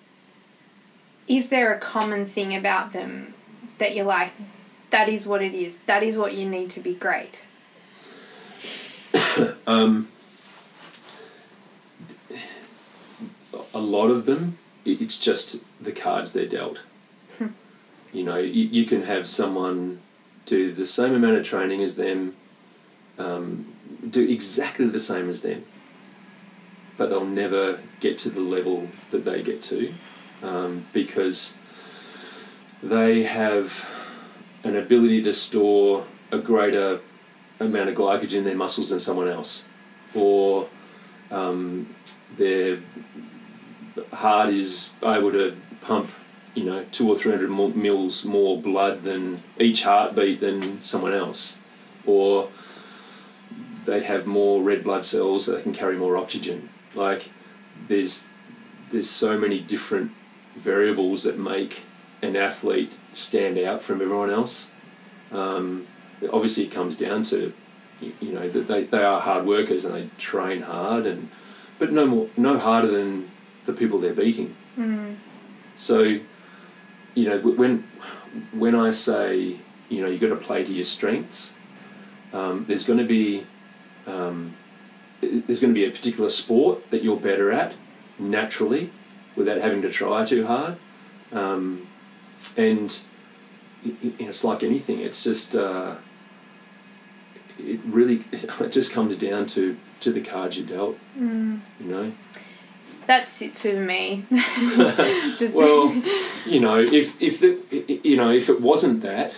is there a common thing about them that you're like, that is what it is, that is what you need to be great? Um, a lot of them, it's just the cards they're dealt. You know, you, you can have someone do the same amount of training as them, um, do exactly the same as them, but they'll never get to the level that they get to um, because they have an ability to store a greater amount of glycogen in their muscles than someone else, or um, their heart is able to pump, you know, two or three hundred mils more blood than each heartbeat than someone else, or they have more red blood cells so they can carry more oxygen. Like there's there's so many different variables that make an athlete stand out from everyone else. Um, obviously, it comes down to you know that they, they are hard workers and they train hard and but no more no harder than the people they're beating. Mm. So, you know, when when I say you know you've got to play to your strengths, um, there's going to be um, there's going to be a particular sport that you're better at naturally without having to try too hard. Um, and it's like anything, it's just, uh, it really, it just comes down to, to the cards you dealt, mm. you know? That sits with me. well, you know, if, if the, you know, if it wasn't that,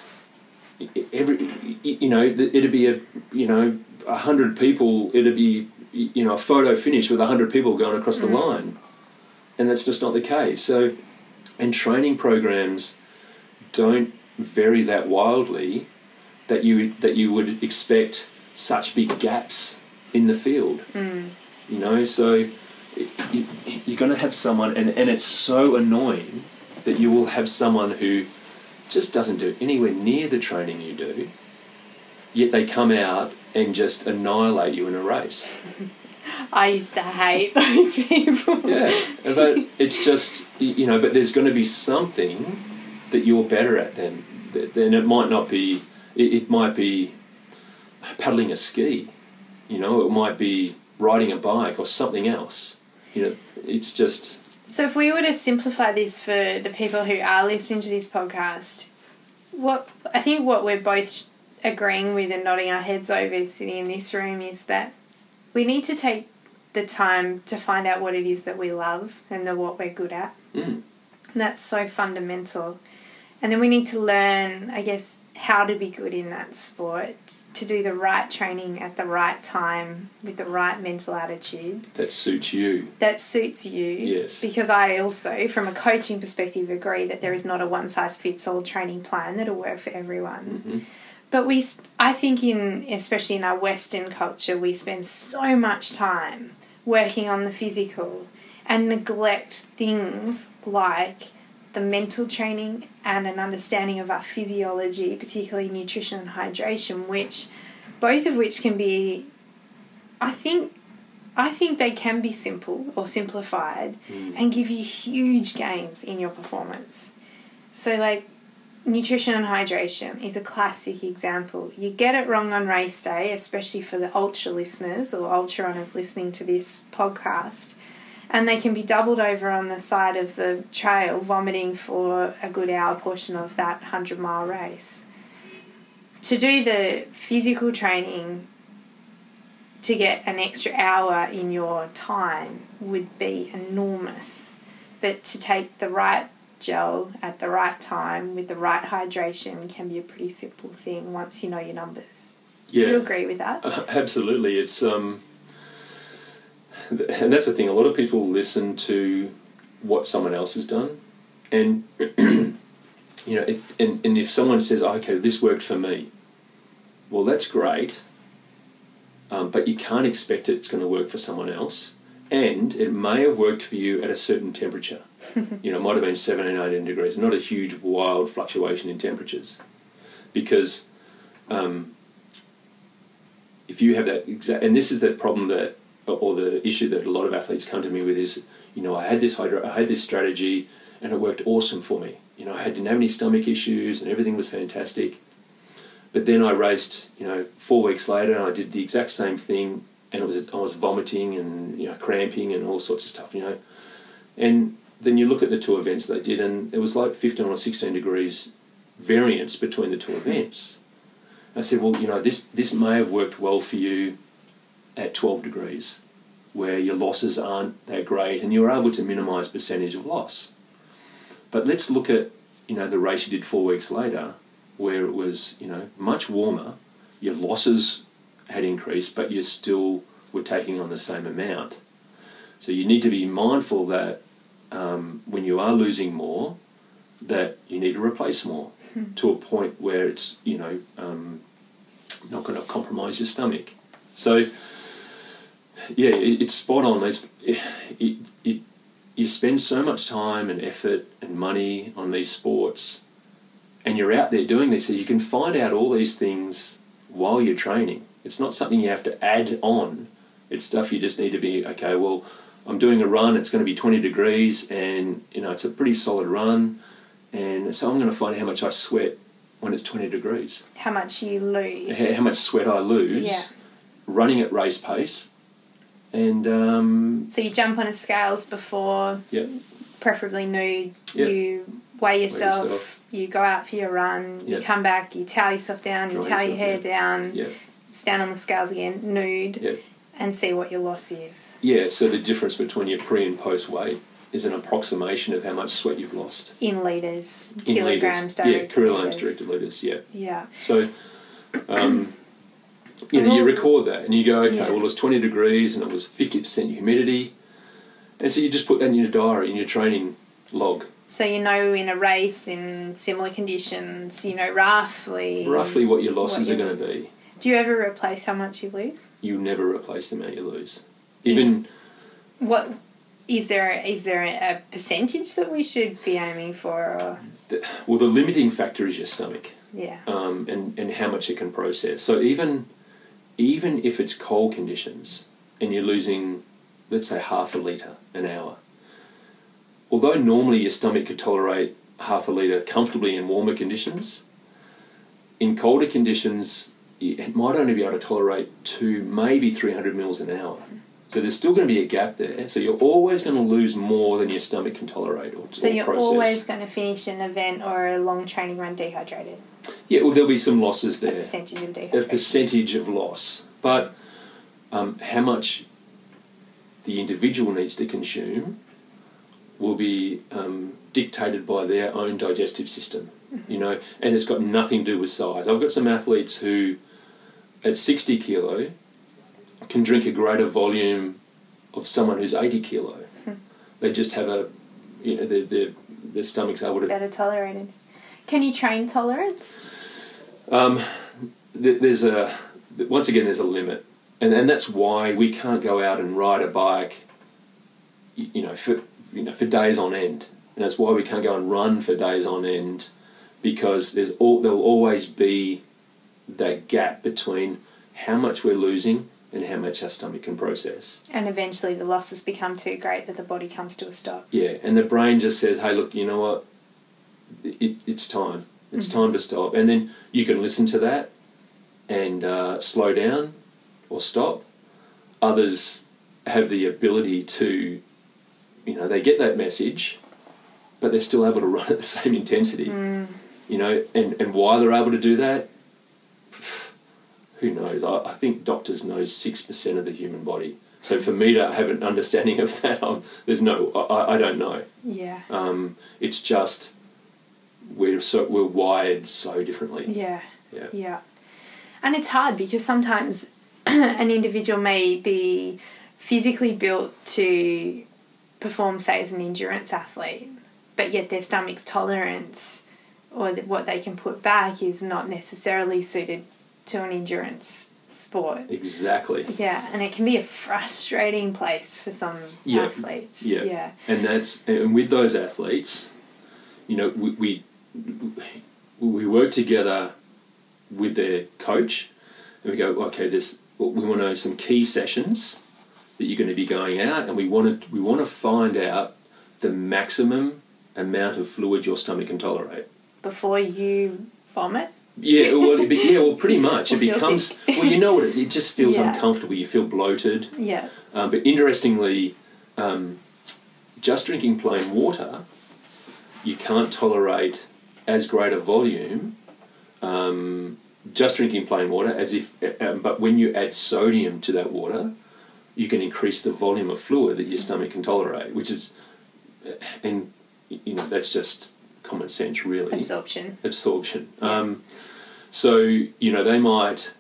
every, you know, it'd be a, you know, a hundred people, it'd be you know a photo finish with a hundred people going across the mm. line, and that's just not the case. So, and training programs don't vary that wildly that you that you would expect such big gaps in the field. Mm. You know, so you, you're going to have someone, and, and it's so annoying that you will have someone who just doesn't do anywhere near the training you do, yet they come out and just annihilate you in a race. I used to hate those people. Yeah, but it's just you know, but there's going to be something that you're better at than, Then it might not be. It, it might be paddling a ski. You know, it might be riding a bike or something else. You know, it's just. So, if we were to simplify this for the people who are listening to this podcast, what I think what we're both agreeing with and nodding our heads over sitting in this room is that we need to take the time to find out what it is that we love and the, what we're good at. Mm. that's so fundamental. And then we need to learn, I guess, how to be good in that sport, to do the right training at the right time with the right mental attitude. That suits you. That suits you. Yes. Because I also, from a coaching perspective, agree that there is not a one size fits all training plan that'll work for everyone. Mm-hmm. But we, I think, in especially in our Western culture, we spend so much time working on the physical and neglect things like the mental training and an understanding of our physiology, particularly nutrition and hydration, which both of which can be, I think, I think they can be simple or simplified mm. and give you huge gains in your performance. So, like, nutrition and hydration is a classic example. You get it wrong on race day, especially for the ultra listeners or ultra runners listening to this podcast, and they can be doubled over on the side of the trail, vomiting for a good hour portion of that 100 mile race. To do the physical training to get an extra hour in your time would be enormous. But to take the right gel at the right time with the right hydration can be a pretty simple thing once you know your numbers. Yeah. Do you agree with that? Uh, absolutely. It's um and that's the thing a lot of people listen to what someone else has done and you know it, and, and if someone says oh, okay this worked for me well that's great um, but you can't expect it's going to work for someone else and it may have worked for you at a certain temperature. you know, it might have been 17, 18 degrees, not a huge wild fluctuation in temperatures. Because um, if you have that exact, and this is the problem that, or the issue that a lot of athletes come to me with is, you know, I had this hydro, I had this strategy, and it worked awesome for me. You know, I didn't have any stomach issues, and everything was fantastic. But then I raced, you know, four weeks later, and I did the exact same thing, and it was I was vomiting and you know cramping and all sorts of stuff, you know. And then you look at the two events they did, and it was like 15 or 16 degrees variance between the two events. I said, well, you know, this this may have worked well for you at 12 degrees, where your losses aren't that great, and you're able to minimise percentage of loss. But let's look at you know the race you did four weeks later, where it was, you know, much warmer, your losses had increased, but you still were taking on the same amount. So you need to be mindful that um, when you are losing more, that you need to replace more to a point where it's, you know, um, not going to compromise your stomach. So, yeah, it, it's spot on. It's, it, it, it, you spend so much time and effort and money on these sports, and you're out there doing this, so you can find out all these things while you're training. It's not something you have to add on. It's stuff you just need to be okay. Well, I'm doing a run. It's going to be 20 degrees, and you know it's a pretty solid run, and so I'm going to find out how much I sweat when it's 20 degrees, How much you lose. how how much sweat I lose Yeah. running at race pace, and um, So you jump on a scales before, yeah, preferably nude. Yeah. You weigh yourself. yourself. You go out for your run. You come back. You towel yourself down. You towel your hair down. yeah, Stand on the scales again, nude, yeah. and see what your loss is Yeah, so the difference between your pre and post weight is an approximation of how much sweat you've lost. in liters, In kilograms, litres. Yeah, kilograms liters. directed litres, yeah. Yeah. So, um, you know, you record that and you go, okay, Yeah. well, it was 20 degrees and it was 50% humidity. And so you just put that in your diary, in your training log. So you know in a race in similar conditions, you know roughly. Roughly what your losses What are going to be. Do you ever replace how much you lose? You never replace the amount you lose. Even, What is there? Is there a percentage that we should be aiming for? Or, the, well, the limiting factor is your stomach. yeah. um, and, and how much it can process. So even even if it's cold conditions and you're losing, let's say, half a litre an hour, although normally your stomach could tolerate half a litre comfortably in warmer conditions, in colder conditions it might only be able to tolerate two, maybe 300 mils an hour. So there's still going to be a gap there. So you're always going to lose more than your stomach can tolerate or, So or you're process. always going to finish an event or a long training run dehydrated. Yeah, well, there'll be some losses there. A percentage of dehydration. a percentage of loss, but um, how much the individual needs to consume will be um, dictated by their own digestive system, you know, and it's got nothing to do with size. I've got some athletes who, at 60 kilo, can drink a greater volume of someone who's 80 kilo. They just have a, you know, their, their, their stomach's able to Better tolerated. Can you train tolerance? Um, th- there's a once again there's a limit, and and that's why we can't go out and ride a bike. You know, for you know for days on end, and that's why we can't go and run for days on end, because there's all there'll always be that gap between how much we're losing and how much our stomach can process. And eventually the losses become too great that the body comes to a stop. Yeah, and the brain just says, "Hey, look, you know what? It, it's time. It's time to stop." And then you can listen to that and uh, slow down or stop. Others have the ability to, you know, they get that message, but they're still able to run at the same intensity. You know, and and why they're able to do that, who knows? I, I think doctors know six percent of the human body. So for me to have an understanding of that, um, there's no, I, I don't know. Yeah. Um, it's just we're so we're wired so differently. Yeah. Yeah. Yeah. And it's hard because sometimes an individual may be physically built to perform, say, as an endurance athlete, but yet their stomach's tolerance or what they can put back is not necessarily suited to an endurance sport. Exactly. Yeah, and it can be a frustrating place for some Yeah. athletes. Yeah. yeah. And that's and with those athletes, you know, we we, we work together with their coach, and we go, okay, this we want to know some key sessions that you're going to be going out, and we want to we want to find out the maximum amount of fluid your stomach can tolerate. Before you vomit. Yeah, well, be, yeah, well, pretty much. It becomes well, you know what it is. It just feels Yeah. uncomfortable. You feel bloated. Yeah. Um, but interestingly, um, just drinking plain water, you can't tolerate as great a volume. Um, just drinking plain water, as if, um, but when you add sodium to that water, you can increase the volume of fluid that your stomach can tolerate, which is, and you know that's just common sense, really. Absorption. Absorption. Um, so you know they might,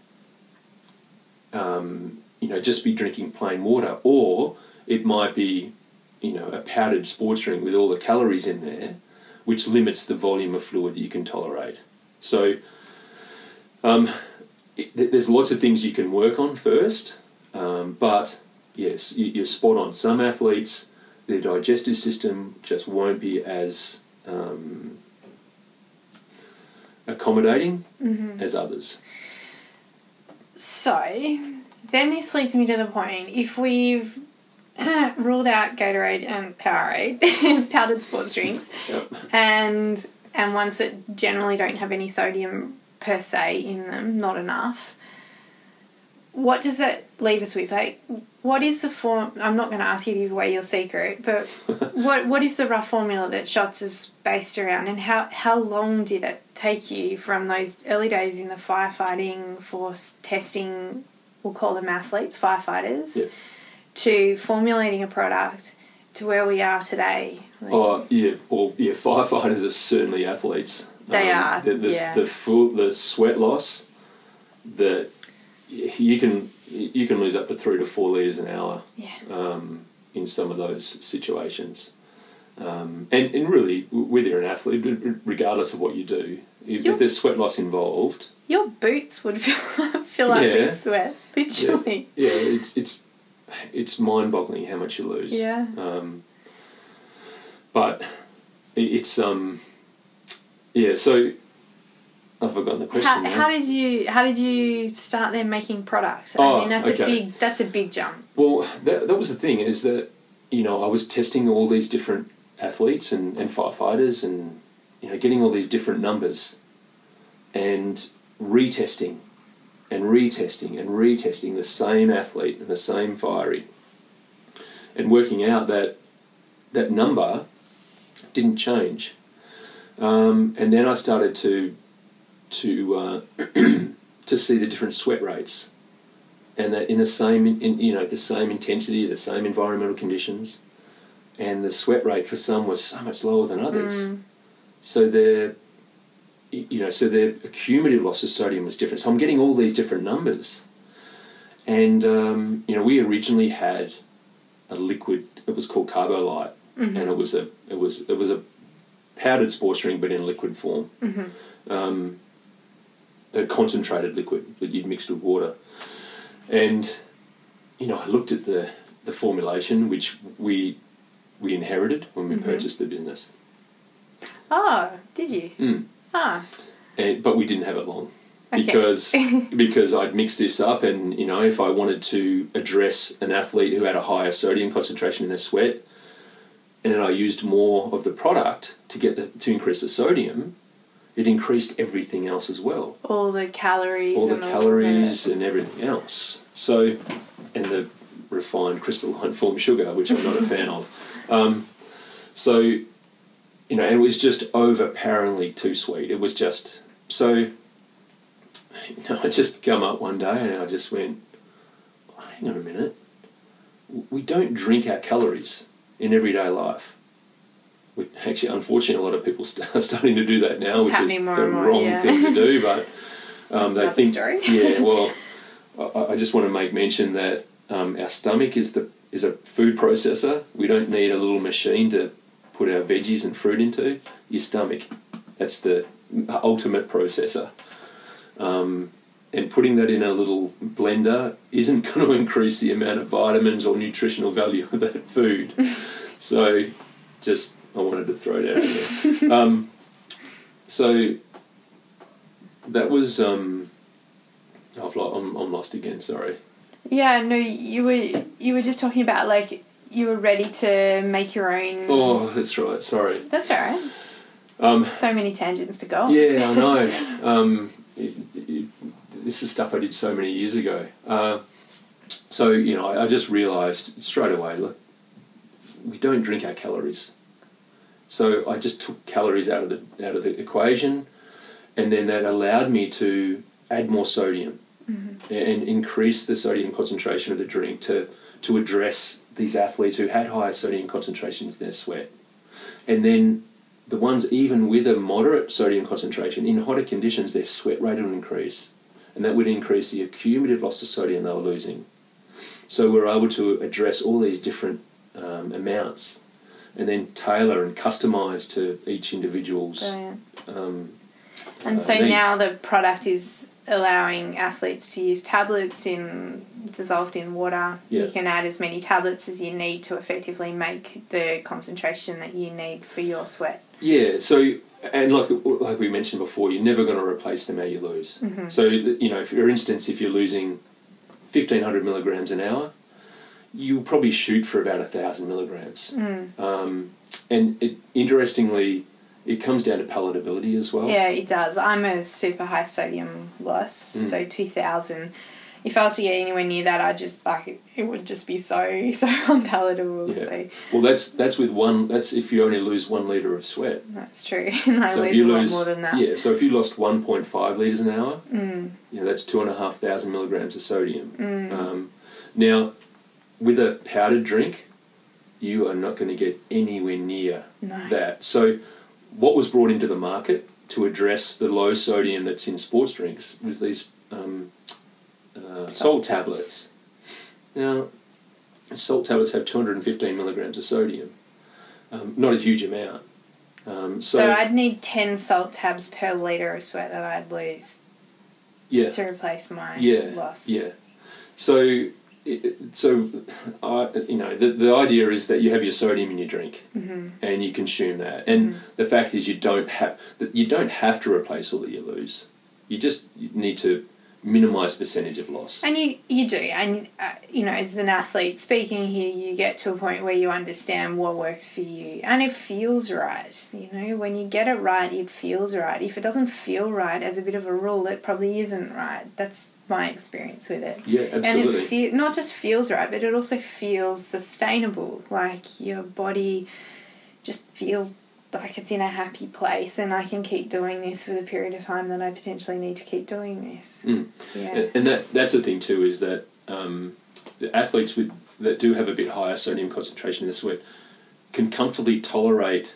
um, you know, just be drinking plain water, or it might be, you know, a powdered sports drink with all the calories in there, which limits the volume of fluid that you can tolerate. So. Um, it, there's lots of things you can work on first, um, but yes, you, you're spot on. Some athletes, their digestive system just won't be as um, accommodating Mm-hmm. as others. So, then this leads me to the point if we've ruled out Gatorade and Powerade, powdered sports drinks, Yep. and and ones that generally don't have any sodium per se in them, not enough. What does that leave us with? Like, what is the form? I'm not going to ask you to give away your secret, but what what is the rough formula that Shotz is based around, and how how long did it take you from those early days in the firefighting force testing? We'll call them athletes, firefighters, Yeah. to formulating a product to where we are today. Like, Oh yeah, well yeah, firefighters are certainly athletes. They um, are, The, the, yeah. the full the sweat loss, the you can you can lose up to three to four liters an hour. Yeah. Um, in some of those situations, um, and and really, whether you're an athlete, regardless of what you do, if, You're- if there's sweat loss involved, Your boots would fill, fill up Yeah. with sweat, literally. yeah, it's it's it's mind-boggling how much you lose. Yeah. Um, but it's um, yeah. So I've forgotten the question. How, how did you how did you start then making products? Oh, I mean that's okay. a big that's a big jump. Well, that, that was the thing is that, you know, I was testing all these different athletes and, and firefighters and, you know, getting all these different numbers and retesting and retesting and retesting the same athlete and the same fiery and working out that that number didn't change. Um, and then I started to to uh, to see the different sweat rates and that in the same in, you know the same intensity, the same environmental conditions, and the sweat rate for some was so much lower than others. Mm. So their you know so their cumulative loss of sodium was different. So I'm getting all these different numbers, and um, you know we originally had a liquid. It was called Carbolite, Mm-hmm. and it was a it was it was a powdered sports drink, but in liquid form. Mm-hmm. Um, a concentrated liquid that you'd mixed with water. And you know, I looked at the the formulation which we we inherited when we Mhm. purchased the business, Oh, did you? mm. Ah, and but we didn't have it long Okay. because because I'd mixed this up, and you know, if I wanted to address an athlete who had a higher sodium concentration in their sweat, and then I used more of the product to get the to increase the sodium, it increased everything else as well. all the calories. all the and calories and everything else. So, and the refined crystalline form sugar, which I'm not a fan of. Um, so, you know, it was just overpoweringly too sweet. It was just so. You know, I just come up one day and I just went, hang on a minute. We don't drink our calories in everyday life. We, actually, unfortunately, a lot of people st- are starting to do that now, It's which is the more, wrong yeah. thing to do. But um, they think, yeah. Well, I, I just want to make mention that um, our stomach is the is a food processor. We don't need a little machine to put our veggies and fruit into. Your stomach, that's the ultimate processor. Um, and putting that in a little blender isn't going to increase the amount of vitamins or nutritional value of that food. so, just I wanted to throw out there. um, so that was um, I've lo- I'm, I'm lost again. Sorry. Yeah, no, you were you were just talking about like you were ready to make your own. Oh, that's right. Sorry. That's all right. Um, So many tangents to go. on. Yeah, I know. Um, it, it, this is stuff I did so many years ago. Uh, so you know, I, I just realised straight away. Look, we don't drink our calories. So I just took calories out of the out of the equation, and then that allowed me to add more sodium and increase the sodium concentration of the drink to to address these athletes who had higher sodium concentrations in their sweat, and then the ones even with a moderate sodium concentration in hotter conditions, their sweat rate will increase, and that would increase the cumulative loss of sodium they were losing. So we're able to address all these different um, amounts, and then tailor and customize to each individual's. Um, And uh, so needs. now the product is allowing athletes to use tablets in dissolved in water. Yeah. You can add as many tablets as you need to effectively make the concentration that you need for your sweat. Yeah, so and like like we mentioned before, you're never going to replace the amount you lose. Mm-hmm. So you know, for instance, if you're losing fifteen hundred milligrams an hour, you'll probably shoot for about a thousand milligrams. Mm. Um, and it, interestingly, it comes down to palatability as well. Yeah, it does. I'm a super high sodium loss, Mm. so 2000. If I was to get anywhere near that, I'd just like it would just be so so unpalatable. Yeah. So Well, that's that's with one. That's if you only lose one liter of sweat. that's true. and I so lose if you a lot lose, more than that. yeah. So if you lost one point five liters an hour, Mm, you know that's two and a half thousand milligrams of sodium. mm. Um, now, with a powdered drink, you are not going to get anywhere near no. that. So, what was brought into the market to address the low sodium that's in sports drinks was these um, uh, salt, Salt tablets. Now, salt tablets have 215 milligrams of sodium, um, not a huge amount. Um, so, So, I'd need 10 salt tabs per litre of sweat that I'd lose yeah, to replace my Yeah, loss. Yeah. So, so I, you know, the, the idea is that you have your sodium in your drink hmm and you consume that. And Mhm. the fact is, you don't have that you don't have to replace all that you lose. You just need to minimise percentage of loss. And you, you do. And, uh, you know, as an athlete speaking here, you get to a point where you understand what works for you. And it feels right. You know, when you get it right, it feels right. If it doesn't feel right, as a bit of a rule, it probably isn't right. That's my experience with it. Yeah, And absolutely. it fe- not just feels right, but it also feels sustainable. Like your body just feels like it's in a happy place, and I can keep doing this for the period of time that I potentially need to keep doing this. Mm. Yeah. And- And that that's the thing too is that um, the athletes with that do have a bit higher sodium concentration in the sweat can comfortably tolerate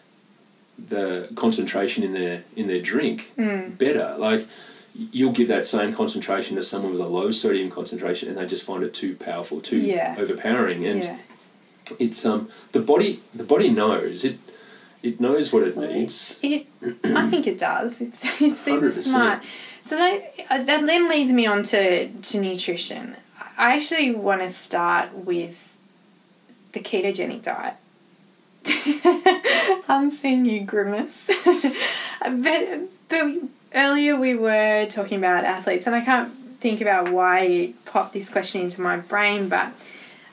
the concentration in their in their drink Mm. better. Like you'll give that same concentration to someone with a low sodium concentration, and they just find it too powerful, too Yeah. overpowering. And yeah. it's um the body the body knows it it knows what it Well, needs. It, I think it does. It's it's super 100%. smart. So that uh, that then leads me on to to nutrition. I actually want to start with the ketogenic diet. I'm seeing you grimace. but but earlier we were talking about athletes, and I can't think about why it popped this question into my brain, but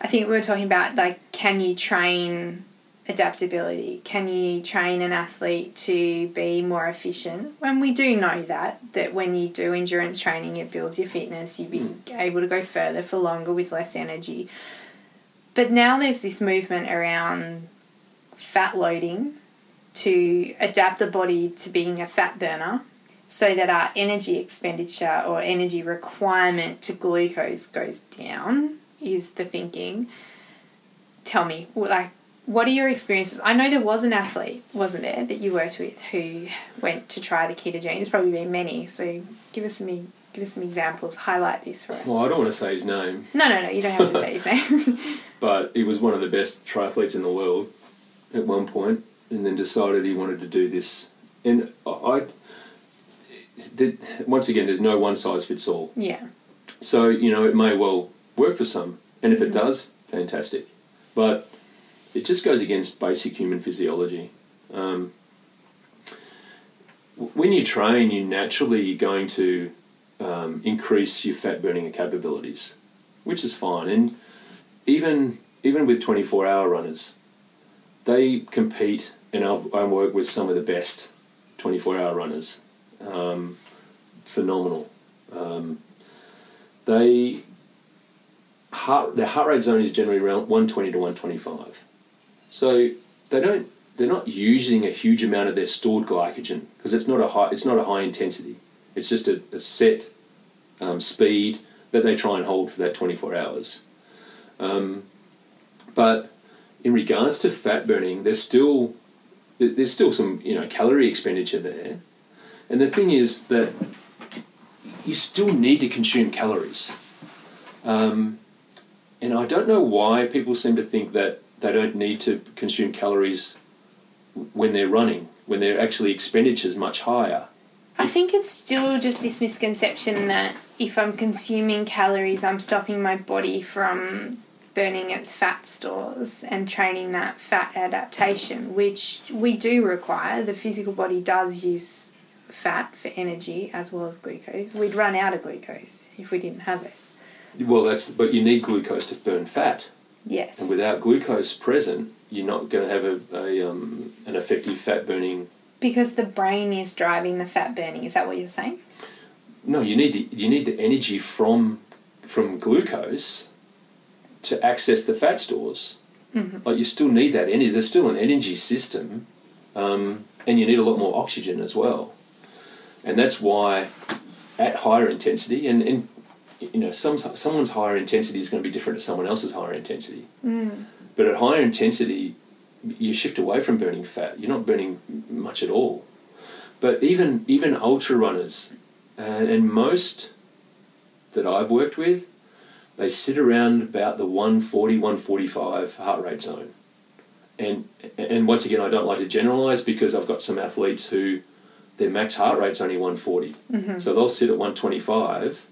I think we were talking about like, can you train adaptability? Can you train an athlete to be more efficient? When we do know that, that when you do endurance training, it builds your fitness, you'd be able to go further for longer with less energy. But now there's this movement around fat loading to adapt the body to being a fat burner so that our energy expenditure or energy requirement to glucose goes down is the thinking. Tell me like what are your experiences? I know there was an athlete wasn't there that you worked with who went to try the ketogenic there's probably been many so give us some give us some examples. Highlight this for us. Well, I don't want to say his name, no no no you don't have to say his name. But he was one of the best triathletes in the world at one point, and then decided he wanted to do this. And I the, once again, there's no one size fits all. yeah So you know, it may well work for some, and if it does, fantastic. But it just goes against basic human physiology. Um, when you train, you naturally going to um, increase your fat burning capabilities, which is fine. And even even with 24 hour runners, they compete, and I've, I work with some of the best 24 hour runners. Um, phenomenal. Um, they heart their heart rate zone is generally around 120 to 125. So they don't they're not using a huge amount of their stored glycogen because it's not a high it's not a high intensity. It's just a, a set um, speed that they try and hold for that 24 hours. Um, but in regards to fat burning, they're still there's still some you know calorie expenditure there, and the thing is that you still need to consume calories. Um, and I don't know why people seem to think that they don't need to consume calories when they're running, when their actually expenditure is much higher. I think it's still just this misconception that if I'm consuming calories, I'm stopping my body from burning its fat stores and training that fat adaptation, which we do require. The physical body does use fat for energy as well as glucose. We'd run out of glucose if we didn't have it. Well, that's but you need glucose to burn fat, Yes. and without glucose present, you're not going to have a, a um, an effective fat burning. because the brain is driving the fat burning. Is that what you're saying? No, you need the you need the energy from from glucose to access the fat stores. Mhm. Like you still need that energy. There's still an energy system, um, and you need a lot more oxygen as well. And that's why, at higher intensity, and, and you know, some someone's higher intensity is going to be different to someone else's higher intensity. Mm. But at higher intensity, you shift away from burning fat. You're not burning much at all. But even even ultra runners, and, and most that I've worked with, they sit around about the 140, 145 heart rate zone. And and once again, I don't like to generalize because I've got some athletes who their max heart rate's only 140. Mm-hmm. So they'll sit at 125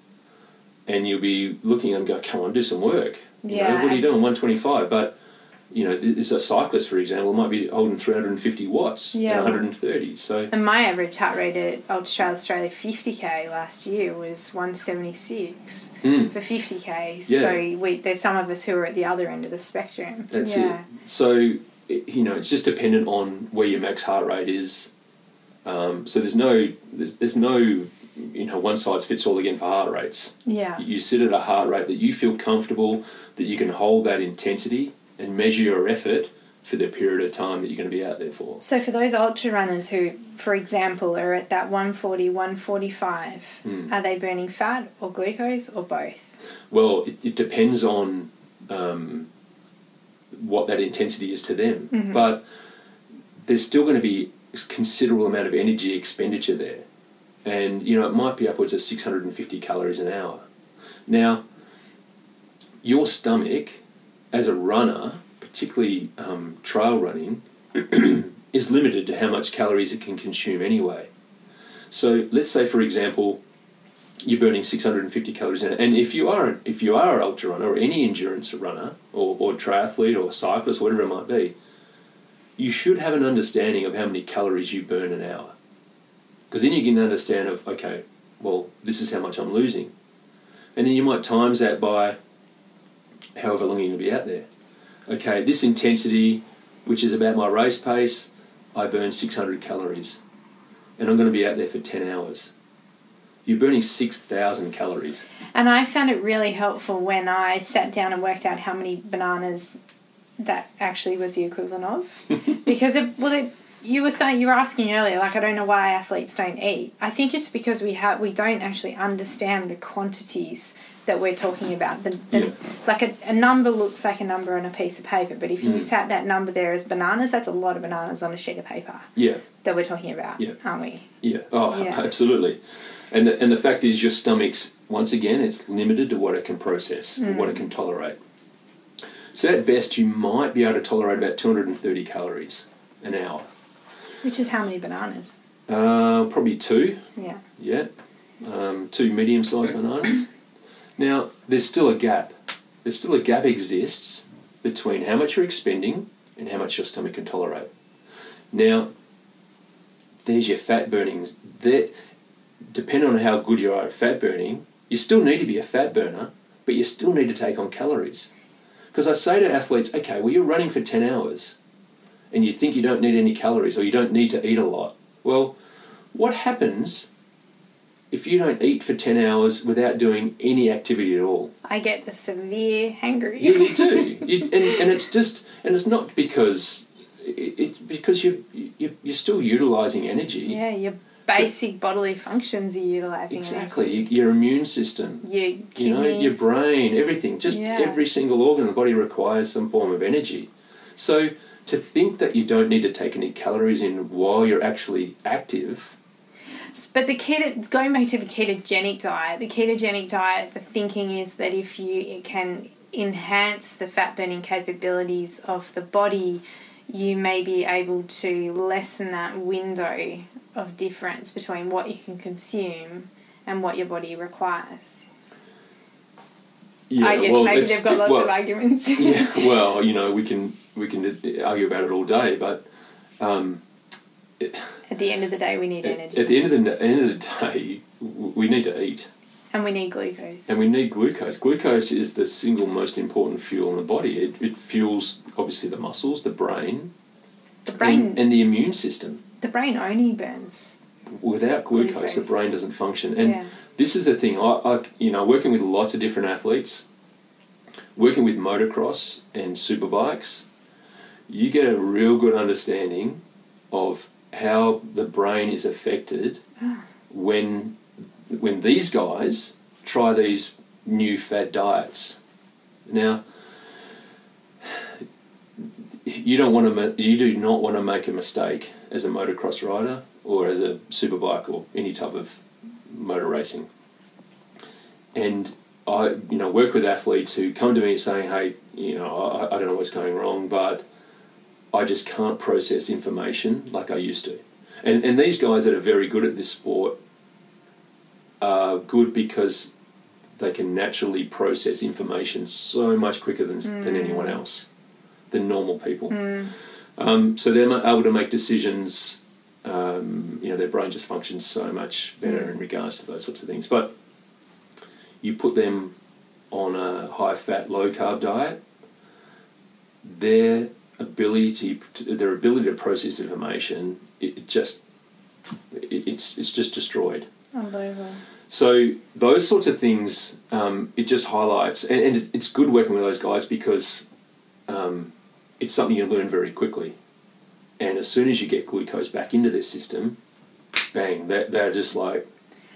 and you'll be looking and go, come on, do some work. You know, Yeah. what are you doing? 125. But, you know, there's a cyclist, for example, might be holding 350 watts Yeah. and 130. So, And my average heart rate at Ultra Australia 50k last year was 176 mm, for 50k. Yeah. So we there's some of us who are at the other end of the spectrum. that's yeah. it. So, you know, it's just dependent on where your max heart rate is. Um, so there's no, there's, there's no, you know, one size fits all again for heart rates. Yeah. You sit at a heart rate that you feel comfortable, that you can hold that intensity and measure your effort for the period of time that you're going to be out there for. So for those ultra runners who, for example, are at that 140, 145, Hmm. are they burning fat or glucose or both? Well, it, it depends on um, what that intensity is to them, Mhm. but there's still going to be considerable amount of energy expenditure there, and you know it might be upwards of 650 calories an hour. Now, your stomach, as a runner, particularly um, trail running, is limited to how much calories it can consume anyway. So let's say, for example, you're burning 650 calories. And if you are if you are an ultra runner or any endurance runner or, or triathlete or cyclist, whatever it might be, you should have an understanding of how many calories you burn an hour. Because then you get an understand of, okay, well, this is how much I'm losing. And then you might times that by however long you're going to be out there. Okay, this intensity, which is about my race pace, I burn 600 calories. And I'm going to be out there for 10 hours you're burning 6,000 calories. And I found it really helpful when I sat down and worked out how many bananas that actually was the equivalent of. because it, well, it, you were saying you were asking earlier, like I don't know why athletes don't eat. I think it's because we have we don't actually understand the quantities that we're talking about. The, the Yeah. like a, a number looks like a number on a piece of paper, but if you Mm. sat that number there as bananas, that's a lot of bananas on a sheet of paper Yeah, that we're talking about, Yeah. aren't we? yeah. Oh, Yeah. absolutely. And the, and the fact is, your stomach's, once again, it's limited to what it can process, and what it can tolerate. So at best, you might be able to tolerate about 230 calories an hour. Which is how many bananas? Uh, probably two, Yeah. yeah. Um, two medium sized bananas. Now, there's still a gap. There's still a gap exists between how much you're expending and how much your stomach can tolerate. Now, there's your fat burnings. That, depending on how good you are at fat burning, you still need to be a fat burner, but you still need to take on calories. Because I say to athletes, okay, well, you're running for 10 hours and you think you don't need any calories or you don't need to eat a lot. Well, what happens if you don't eat for 10 hours without doing any activity at all? I get the severe hangries. You, you do. You, and, and it's just, and it's not because, it, it's because you, you, you're still utilising energy. yeah, your basic bodily functions are utilising Exactly. You, your immune system, Your kidneys. you know, your brain, everything. Just Yeah. every single organ in the body requires some form of energy. So to think that you don't need to take any calories in while you're actually active. But the keto, going back to the ketogenic diet, the ketogenic diet, the thinking is that if you it can enhance the fat burning capabilities of the body, you may be able to lessen that window of difference between what you can consume and what your body requires. I guess well, maybe they've got lots well, of arguments. yeah, well, you know, we can we can argue about it all day, but um, At the end of the day, we need at, energy at the end of the end of the day, we need to eat, and we need glucose. and we need glucose. Glucose is the single most important fuel in the body. It, it fuels obviously the muscles, the brain, the brain, and, and the immune system. The brain only burns. Without glucose, the brain doesn't function. And yeah. this is the thing. I, I, you know, working with lots of different athletes, working with motocross and superbikes, you get a real good understanding of how the brain is affected ah. when when these guys try these new fad diets. Now, you don't want to. You do not want to make a mistake as a motocross rider or as a superbike or any type of motor racing. And I, you know, work with athletes who come to me saying, "Hey, you know, I, I don't know what's going wrong, but I just can't process information like I used to." And and these guys that are very good at this sport are good because they can naturally process information so much quicker than than hmm. anyone else, than normal people. Hmm. Um, so they're able to make decisions. Um, you know, their brain just functions so much better in regards to those sorts of things. But you put them on a high fat, low carb diet, their ability to, their ability to process information it, just it, it's it's just destroyed. Unbelievable. So those sorts of things, um, it just highlights, and, and it's- it's good working with those guys because um, it's something you learn very quickly. And as soon as you get glucose back into their system, bang, they're, they're just like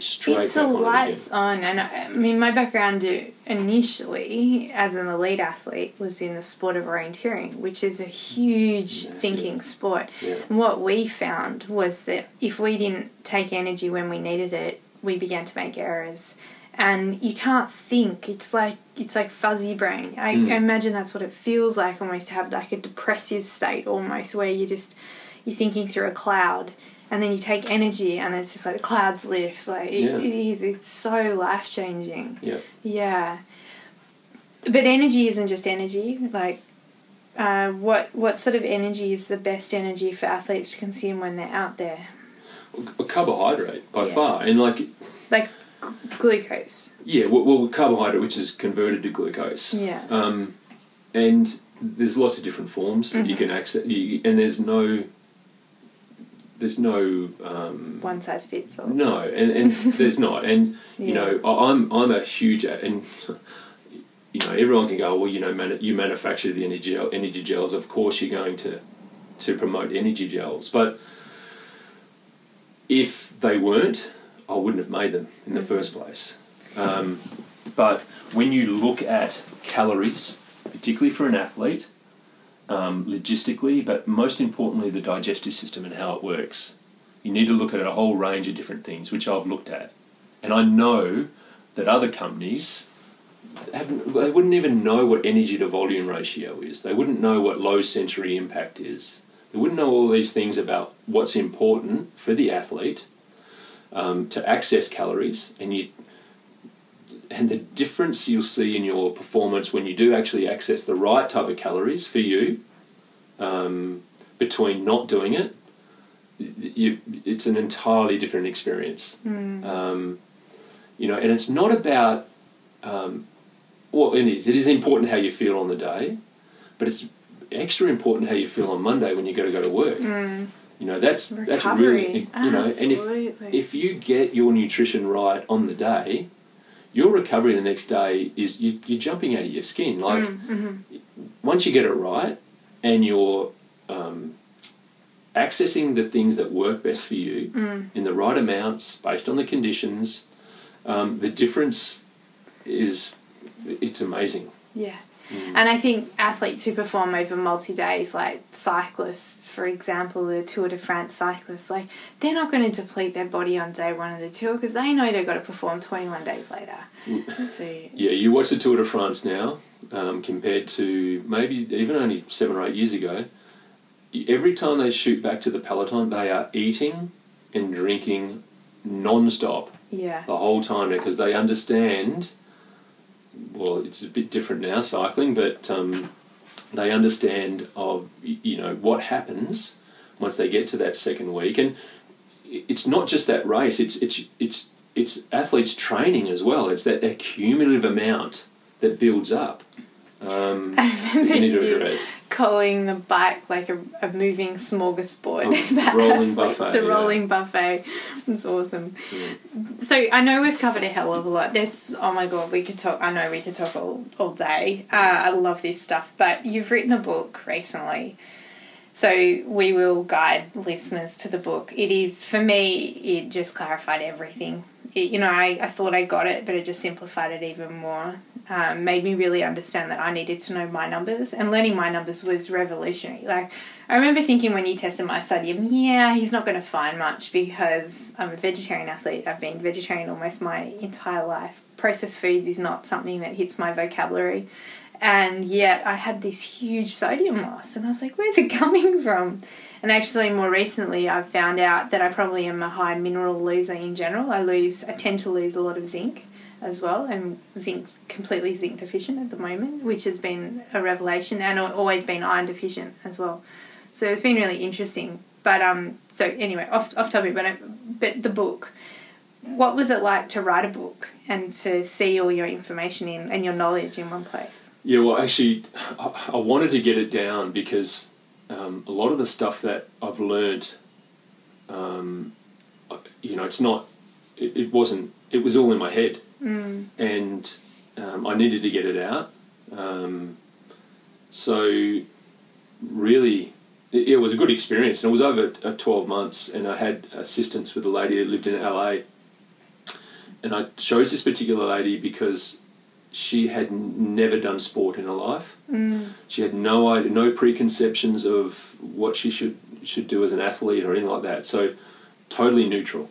straight it's a on it lights on, and I I mean, my background uh, initially as an elite athlete was in the sport of orienteering, which is a huge thinking sport. Yeah. And what we found was that if we didn't take energy when we needed it, we began to make errors. And you can't think. It's like it's like fuzzy brain. I, Mm. I imagine that's what it feels like almost to have like a depressive state almost where you just you're thinking through a cloud and then you take energy and it's just like the clouds lift. Like it, Yeah. it is. It's so life changing. Yeah. Yeah. But energy isn't just energy. Like, uh, what what sort of energy is the best energy for athletes to consume when they're out there? A carbohydrate by Yeah. far, and like Like glucose. yeah, well, well, carbohydrate which is converted to glucose. Yeah. Um, and there's lots of different forms that you Mm-hmm. can access, you, and there's no, there's no, um, One size fits all. no, and, and there's not, and you know, I'm I'm a huge and. You know, everyone can go. Well, you know, manu- you manufacture the energy gel, energy gels. Of course, you're going to to promote energy gels. But if they weren't, I wouldn't have made them in the first place. Um, but when you look at calories, particularly for an athlete, um, logistically, but most importantly, the digestive system and how it works, you need to look at a whole range of different things, which I've looked at. And I know that other companies haven't, they wouldn't even know what energy to volume ratio is. They wouldn't know what low sensory impact is. They wouldn't know all these things about what's important for the athlete um, to access calories, and you and the difference you'll see in your performance when you do actually access the right type of calories for you um, between not doing it. You, it's an entirely different experience. Um, you know, and it's not about um, well, it is. It is important how you feel on the day, but it's extra important how you feel on Monday when you got to go to work. You know, that's that's really Recovery. you know, and if if you get your nutrition right on the day, your recovery the next day is you, you're jumping out of your skin. Like once you get it right, and you're um, accessing the things that work best for you in the right amounts based on the conditions, um, the difference is it's amazing. Yeah. And I think athletes who perform over multi days, like cyclists, for example, the Tour de France cyclists, like they're not going to deplete their body on day one of the tour because they know they've got to perform 21 days later. so, Yeah, you watch the Tour de France now um, compared to maybe even only seven or eight years ago. Every time they shoot back to the peloton, they are eating and drinking non-stop yeah. the whole time because they understand. Well, it's a bit different now cycling, but um, they understand of you know what happens once they get to that second week, and it's not just that race. It's it's it's it's athletes training as well. It's that, that cumulative amount that builds up. Um, I remember you calling the bike like a, a moving smorgasbord. A That rolling buffet, A yeah. rolling buffet. It's awesome. Yeah. So I know we've covered a hell of a lot. There's oh my god, we could talk. I know we could talk all all day. Uh, I love this stuff. But you've written a book recently, so we will guide listeners to the book. It is for me. It just clarified everything. It, you know, I, I thought I got it, but it just simplified it even more. Um, made me really understand that I needed to know my numbers, and learning my numbers was revolutionary. Like, I remember thinking when you tested my sodium, yeah, he's not going to find much because I'm a vegetarian athlete. I've been vegetarian almost my entire life. Processed foods is not something that hits my vocabulary. And yet I had this huge sodium loss, and I was like, where's it coming from? And actually, more recently, I've found out that I probably am a high mineral loser in general. I lose, I tend to lose a lot of zinc as well. I'm zinc completely zinc deficient at the moment, which has been a revelation, and I've always been iron deficient as well. So it's been really interesting. But um, so anyway, off off topic, but I, but the book. What was it like to write a book and to see all your information in and your knowledge in one place? Yeah, well, actually, I, I wanted to get it down because um, a lot of the stuff that I've learned, um, you know, it's not, it, it wasn't, it was all in my head, Mm. and um, I needed to get it out. Um, so, really, it, it was a good experience, and it was over uh, 12 months, and I had assistance with a lady that lived in LA. And I chose this particular lady because she had n- never done sport in her life. Mm. She had no idea, no preconceptions of what she should should do as an athlete or anything like that. So totally neutral.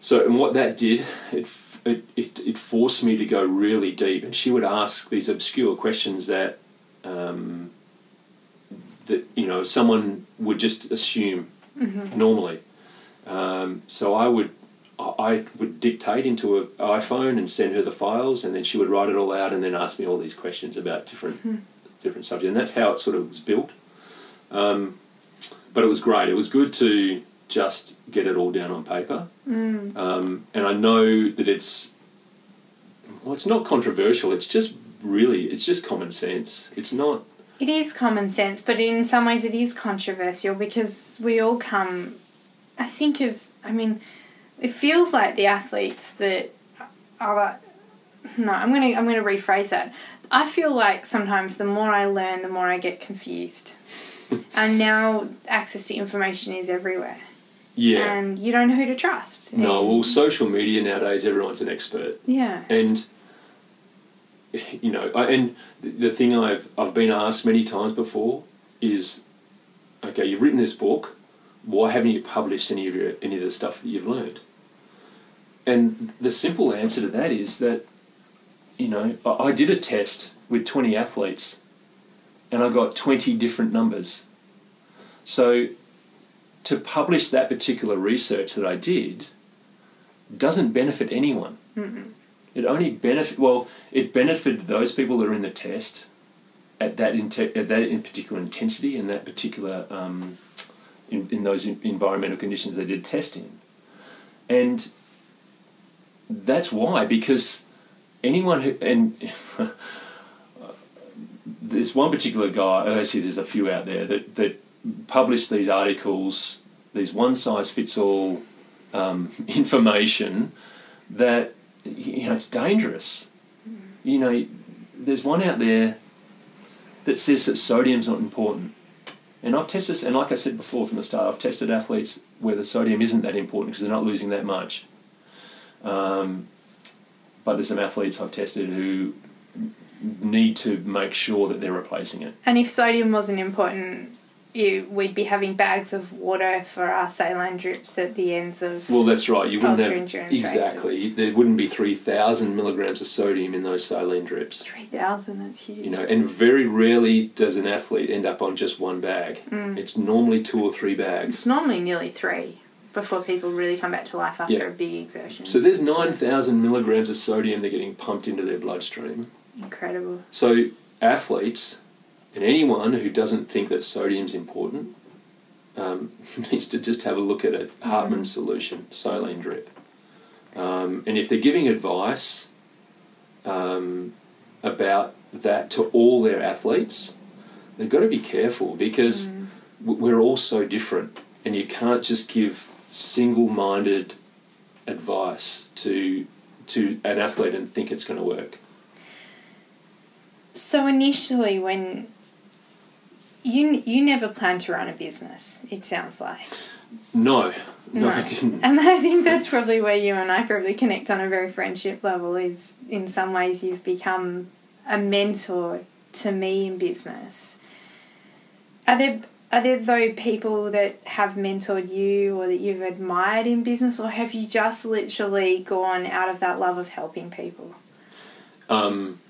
So and what that did, it it, it, it forced me to go really deep. And she would ask these obscure questions that um, that you know someone would just assume Mm-hmm. normally. Um, so I would I would dictate into an iPhone and send her the files, and then she would write it all out, and then ask me all these questions about different different subjects, and that's how it sort of was built. Um, but it was great. It was good to just get it all down on paper, Mm. um, and I know that it's well, it's not controversial. It's just really, it's just common sense. It's not. It is common sense, but in some ways it is controversial because we all come, I think, as I mean, it feels like the athletes that are. No, I'm gonna I'm gonna rephrase that. I feel like sometimes the more I learn, the more I get confused, and now access to information is everywhere, Yeah. and you don't know who to trust. no. And- Well, social media nowadays, everyone's an expert. yeah, and you know, I, and the, the thing I've I've been asked many times before is, okay, you've written this book, why haven't you published any of your any of the stuff that you've learned? And the simple answer to that is that, you know, I, did a test with twenty athletes, and I got twenty different numbers. So, to publish that particular research that I did, doesn't benefit anyone. It only benefit well. It benefited those people that are in the test at that inte- at that in particular intensity and that particular um, in, in those en- environmental conditions they did test in, and that's why because anyone who and there's one particular guy actually there's a few out there that that publish these articles these one size fits all um, information that you know it's dangerous. You know, there's one out there that says that sodium's not important, and I've tested and like I said before from the start, I've tested athletes where the sodium isn't that important because they're not losing that much. Um, but there's some athletes I've tested who need to make sure that they're replacing it. And if sodium wasn't important, you we'd be having bags of water for our saline drips at the ends of. Well, that's right. You wouldn't have exactly. races. There wouldn't be three thousand milligrams of sodium in those saline drips. Three thousand. That's huge. You know, and very rarely does an athlete end up on just one bag. Mm. It's normally two or three bags. It's normally nearly three before people really come back to life after Yeah. a big exertion. So there's nine thousand milligrams of sodium they're getting pumped into their bloodstream. Incredible. So athletes and anyone who doesn't think that sodium's important um, needs to just have a look at a Hartmann solution, saline drip. Um, and if they're giving advice um, about that to all their athletes, they've got to be careful because w- we're all so different, and you can't just give single-minded advice to to an athlete and think it's going to work. So initially, when you you never planned to run a business, it sounds like, No, no, I didn't. and I think that's probably where you and I probably connect on a very friendship level. Is in some ways you've become a mentor to me in business. Are there are there though people that have mentored you or that you've admired in business, or have you just literally gone out of that love of helping people? Um,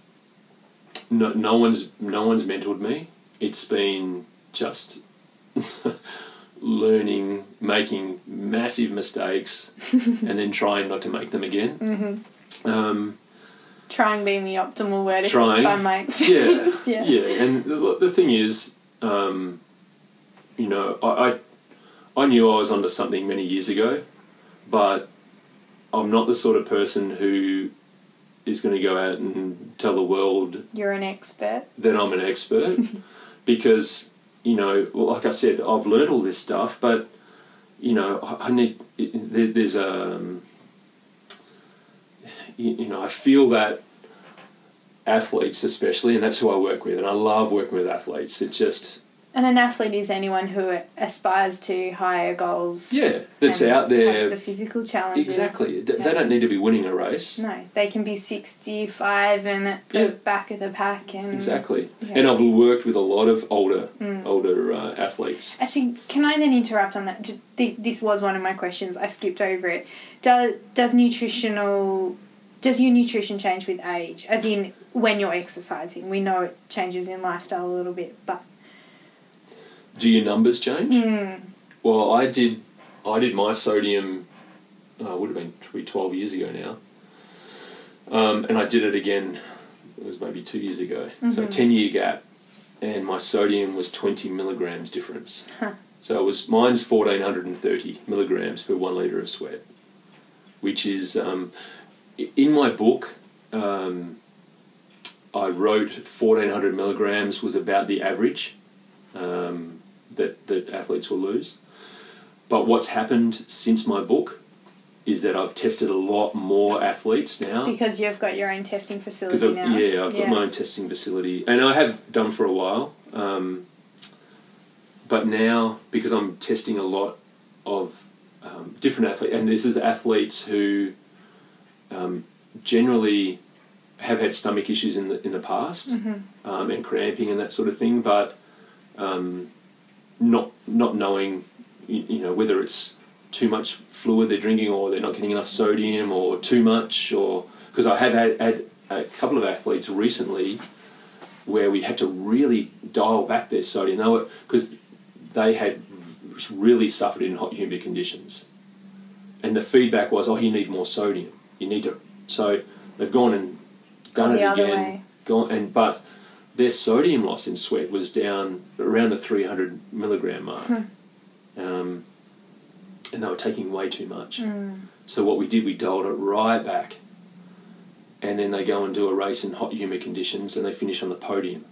no, no one's no one's mentored me. It's been just learning, making massive mistakes, and then trying not to make them again. Mm-hmm. Um, Trying being the optimal word if it's Trying. by my yeah, experience. yeah, yeah. And the, the thing is, um, you know, I, I I knew I was onto something many years ago, but I'm not the sort of person who is going to go out and tell the world You're an expert. Then I'm an expert because you know, well, like I said, I've learned all this stuff, but you know, I, I need there, there's a um, you, you know, I feel that athletes, especially, and that's who I work with, and I love working with athletes. It just And an athlete is anyone who aspires to higher goals. Yeah, that's out there. Has the physical challenges. exactly D- Yeah. they don't need to be winning a race. No, they can be 65 and at the Yeah. back of the pack. and Exactly, Yeah. and I've worked with a lot of older Mm. older uh, athletes. Actually, can I then interrupt on that? This was one of my questions. I skipped over it. Does does nutritional does your nutrition change with age? As in when you're exercising, we know it changes in lifestyle a little bit, but Do your numbers change? mm, Well, I did. I did my sodium. Uh, would have been probably twelve years ago now. Um, and I did it again. It was maybe two years ago. So Mhm. ten year gap, and my sodium was twenty milligrams difference. Huh. So it was mine's fourteen hundred and thirty milligrams per one liter of sweat, which is um, in my book. Um, I wrote fourteen hundred milligrams was about the average um, that that athletes will lose. But what's happened since my book is that I've tested a lot more athletes now because you've got your own testing facility I've, now. yeah, I've got my own testing facility, and I have done for a while. Um, but now, because I'm testing a lot of um, different athletes, and this is the athletes who um, generally have had stomach issues in the in the past Mhm. um, and cramping and that sort of thing, but um, not not knowing you, you know whether it's too much fluid they're drinking or they're not getting enough sodium or too much or because I have had, had a couple of athletes recently where we had to really dial back their sodium. They were because they had really suffered in hot humid conditions. And the feedback was oh you need more sodium. You need to so they've gone and done it again gone and but their sodium loss in sweat was down around the 300 milligram mark. Um, and they were taking way too much. Mm. so what we did we dialed it right back. And then they go and do a race in hot humid conditions and they finish on the podium.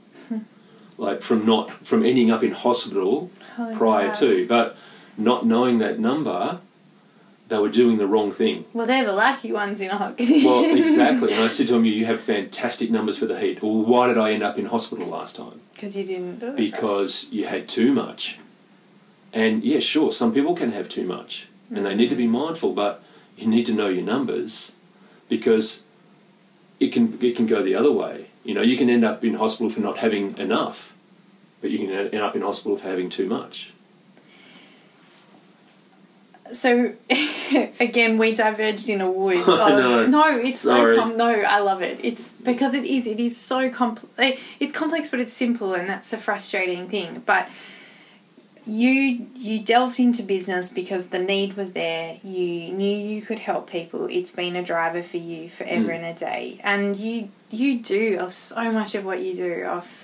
Like from not from ending up in hospital Holy prior cow. to but not knowing that number they were doing the wrong thing Well, they're the lucky ones in a hot condition. well exactly and i said to them you have fantastic numbers for the heat well why did i end up in hospital last time Because you didn't do it. because you had too much. And yeah, sure, some people can have too much and they need to be mm. mindful, but you need to know your numbers because it can it can go the other way. You know, you can end up in hospital for not having enough, but you can end up in hospital for having too much. So again, we diverged in a wood. Of, know. No, it's Sorry. so com- no. I love it. It's because it is. It is so complex. It's complex, but it's simple, and that's a frustrating thing. But you you delved into business because the need was there. You knew you could help people. It's been a driver for you forever Mm. and a day, and you you do so much of what you do off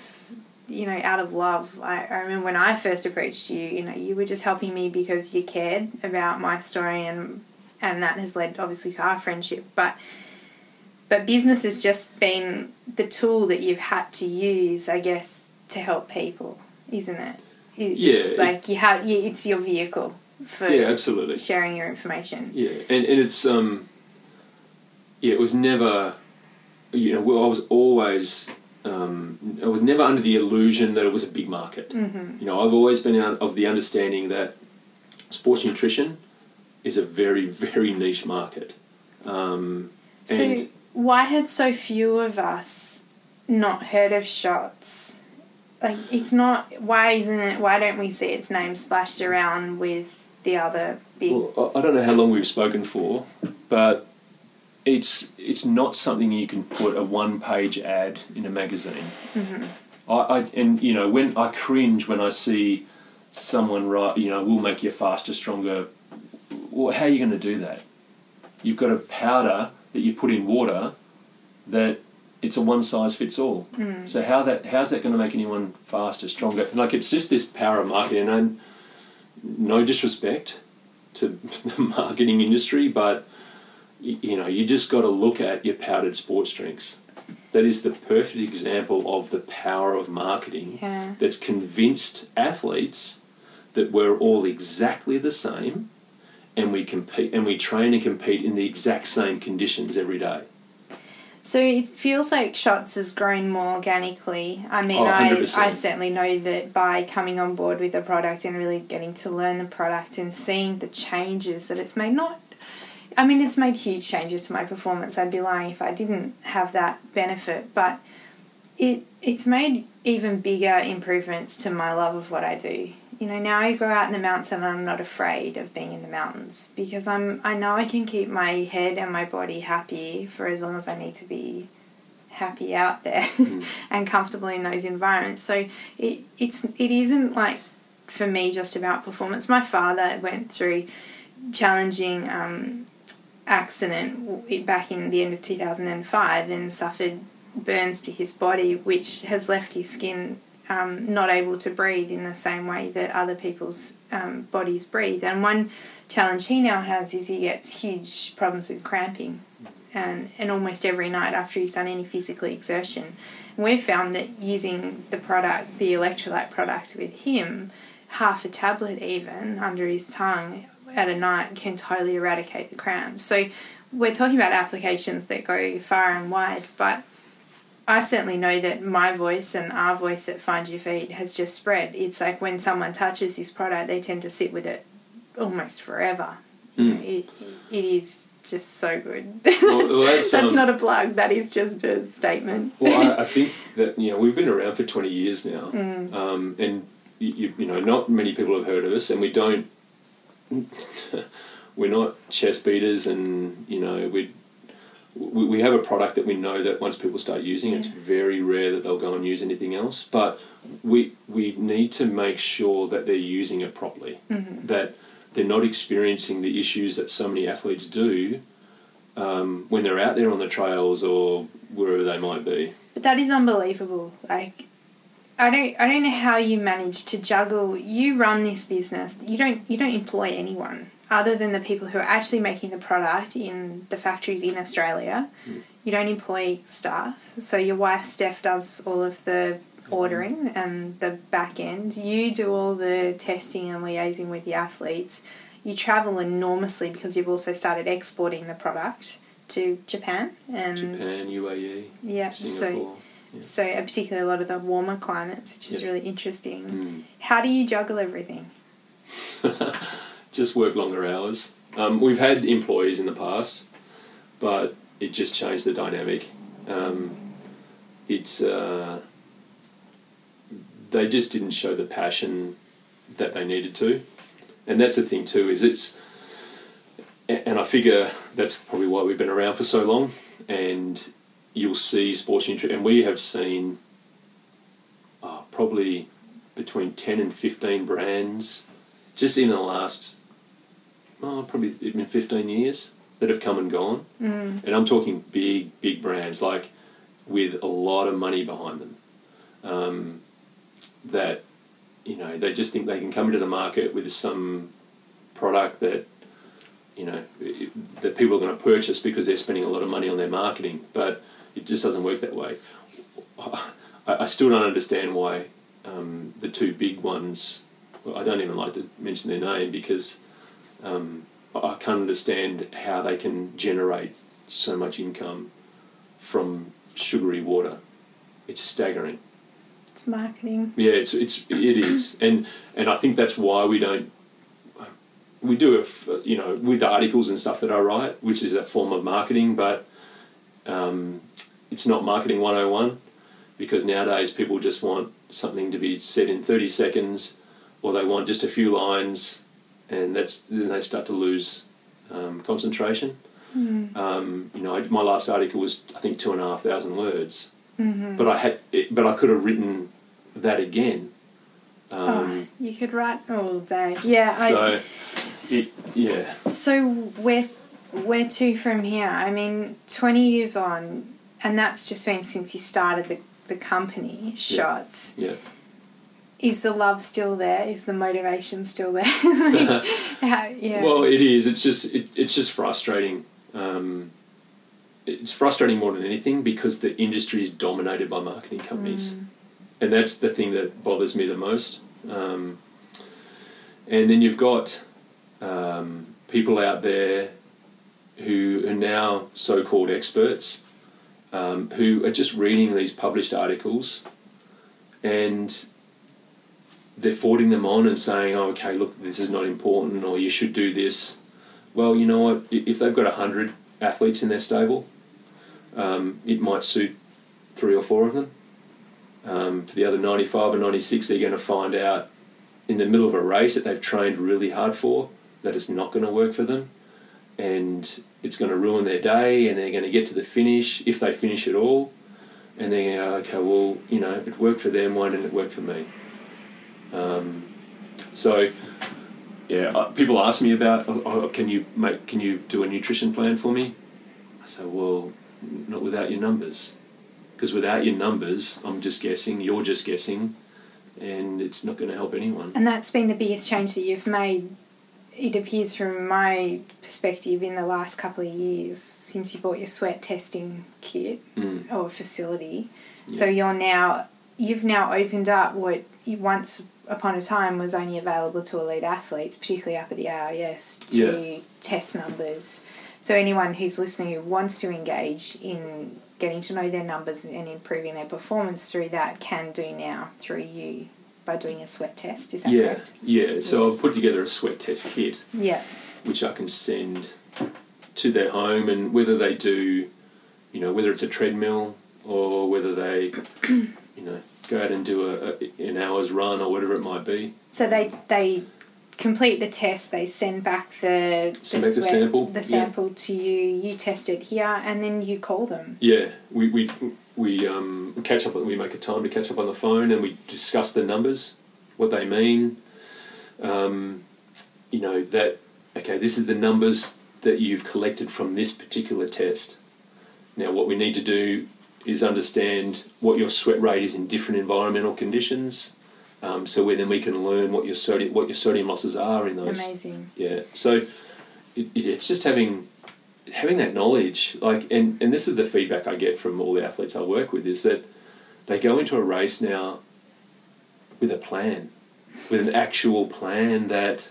you know, out of love. I, I remember when I first approached you, you know, you were just helping me because you cared about my story and and that has led obviously to our friendship. But but business has just been the tool that you've had to use, I guess, to help people, isn't it? It- Yeah, It's it- like you have you, it's your vehicle for Yeah, absolutely. sharing your information. Yeah, and, and it's um, yeah, it was never, you know, well, I was always, um, I was never under the illusion that it was a big market. Mm-hmm. You know, I've always been of the understanding that sports nutrition is a very, very niche market. Um, So and why had so few of us not heard of Shotz? Like it's not. Why isn't it? Why don't we see its name splashed around with the other big? well, I don't know how long we've spoken for, but it's it's not something you can put a one page ad in a magazine. Mm-hmm. I, I and you know when I cringe when I see someone write, you know, we'll make you faster, stronger. Well, how are you going to do that? You've got a powder that you put in water that it's a one size fits all. Mm. So how that how's that going to make anyone faster, stronger? Like it's just this power of marketing, and no disrespect to the marketing industry, but you know you just got to look at your powdered sports drinks. That is the perfect example of the power of marketing Yeah. that's convinced athletes that we're all exactly the same and we compete and we train and compete in the exact same conditions every day. So it feels like Shotz has grown more organically. I mean, Oh, I, I certainly know that by coming on board with the product and really getting to learn the product and seeing the changes that it's made, not, I mean, it's made huge changes to my performance. I'd be lying if I didn't have that benefit, but it it's made even bigger improvements to my love of what I do. You know, now I go out in the mountains and I'm not afraid of being in the mountains because I'm I know I can keep my head and my body happy for as long as I need to be happy out there and comfortable in those environments. So it it's it isn't like for me just about performance. My father went through challenging um, accident back in the end of 2005 and suffered burns to his body, which has left his skin um, not able to breathe in the same way that other people's um, bodies breathe. And one challenge he now has is he gets huge problems with cramping. And, and almost every night after he's done any physical exertion. And we've found that using the product, the electrolyte product with him, half a tablet even under his tongue at a night can totally eradicate the cramps. So we're talking about applications that go far and wide, but I certainly know that my voice and our voice at Find Your Feet has just spread. It's like when someone touches this product, they tend to sit with it almost forever. You know, it, it is just so good. Well, well, that's, That's um, not a plug, that is just a statement. Well, I, I think that you know we've been around for twenty years now, Mm. um, and you, you know not many people have heard of us, and we don't. we're not chest beaters, and you know we. We have a product that we know that once people start using, it's very rare that they'll go and use anything else. But we we need to make sure that they're using it properly. Mm-hmm. That they're not experiencing the issues that so many athletes do um, when they're out there on the trails or wherever they might be. But that is unbelievable. Like I don't I don't know how you manage to juggle you run this business. You don't you don't employ anyone other than the people who are actually making the product in the factories in Australia. Hmm. You don't employ staff. So your wife Steph does all of the hmm. ordering and the back end. You do all the testing and liaising with the athletes. You travel enormously because you've also started exporting the product to Japan and Japan, UAE, yeah, so So particularly a lot of the warmer climates, which is Yep. really interesting. Mm. How do you juggle everything? just work longer hours. Um, we've had employees in the past, but it just changed the dynamic. Um, it's uh, they just didn't show the passion that they needed to, and that's the thing too. Is it's and I figure that's probably why we've been around for so long, and you'll see sports nutrition, and we have seen oh, probably between ten and fifteen brands just in the last oh, probably even fifteen years that have come and gone, Mm. and I'm talking big big brands like with a lot of money behind them. Um, that you know they just think they can come into the market with some product that you know that people are going to purchase because they're spending a lot of money on their marketing, but it just doesn't work that way. I, I still don't understand why um, the two big ones. Well, I don't even like to mention their name because um, I can't understand how they can generate so much income from sugary water. It's staggering. It's marketing. Yeah, it's it's it is, and and I think that's why we don't. We do it, you know, with articles and stuff that I write, which is a form of marketing, but um, it's not marketing one hundred and one, because nowadays people just want something to be said in thirty seconds, or they want just a few lines, and that's then they start to lose um, concentration. Mm. Um, you know, I, my last article was I think two and a half thousand words hmm but I had, it, but I could have written that again. Um, oh, you could write all day. Yeah. I, so, it, yeah, So where where to from here? I mean, twenty years on, and that's just been since you started the the company. Shotz. yeah. Is the love still there? Is the motivation still there? like, how, yeah. Well, it is. It's just, it, it's just frustrating. Um, it's frustrating more than anything because the industry is dominated by marketing companies, Mm. and that's the thing that bothers me the most. Um, and then you've got um, people out there who are now so-called experts um, who are just reading these published articles and they're forwarding them on and saying, oh, okay, look, this is not important or you should do this. Well, you know what? If they've got 100 athletes in their stable, um, it might suit three or four of them. Um, for the other 95 or 96, they're going to find out in the middle of a race that they've trained really hard for that it's not going to work for them and it's going to ruin their day and they're going to get to the finish if they finish at all and to go, okay, well, you know, it worked for them, why didn't it work for me? Um, so, yeah, uh, people ask me about, oh, oh, can you make, can you do a nutrition plan for me? I say, well, not without your numbers, because without your numbers, I'm just guessing, you're just guessing, and it's not going to help anyone. and that's been the biggest change that you've made. It appears from my perspective in the last couple of years since you bought your sweat testing kit Mm. or facility. So you're now you've now opened up what once upon a time was only available to elite athletes, particularly up at the AIS, to test numbers. So anyone who's listening who wants to engage in getting to know their numbers and improving their performance through that can do now through you by doing a sweat test. Is that Yeah, correct? yeah. So I've put together a sweat test kit, Yeah. which I can send to their home, and whether they do, you know, whether it's a treadmill or whether they, you know, go out and do a, a an hour's run or whatever it might be. So they they complete the test. They send back the Send back the sample, the yeah. sample to you. You test it here, and then you call them. Yeah, we we we um, catch up. We make a time to catch up on the phone, and we discuss the numbers, what they mean. Um, you know that okay, this is the numbers that you've collected from this particular test. Now, what we need to do is understand what your sweat rate is in different environmental conditions. Um, so we, then we can learn what your sodium what your sodium losses are in those. Amazing. Yeah. So it, it, it's just having having that knowledge. Like, and and this is the feedback I get from all the athletes I work with is that they go into a race now with a plan, with an actual plan that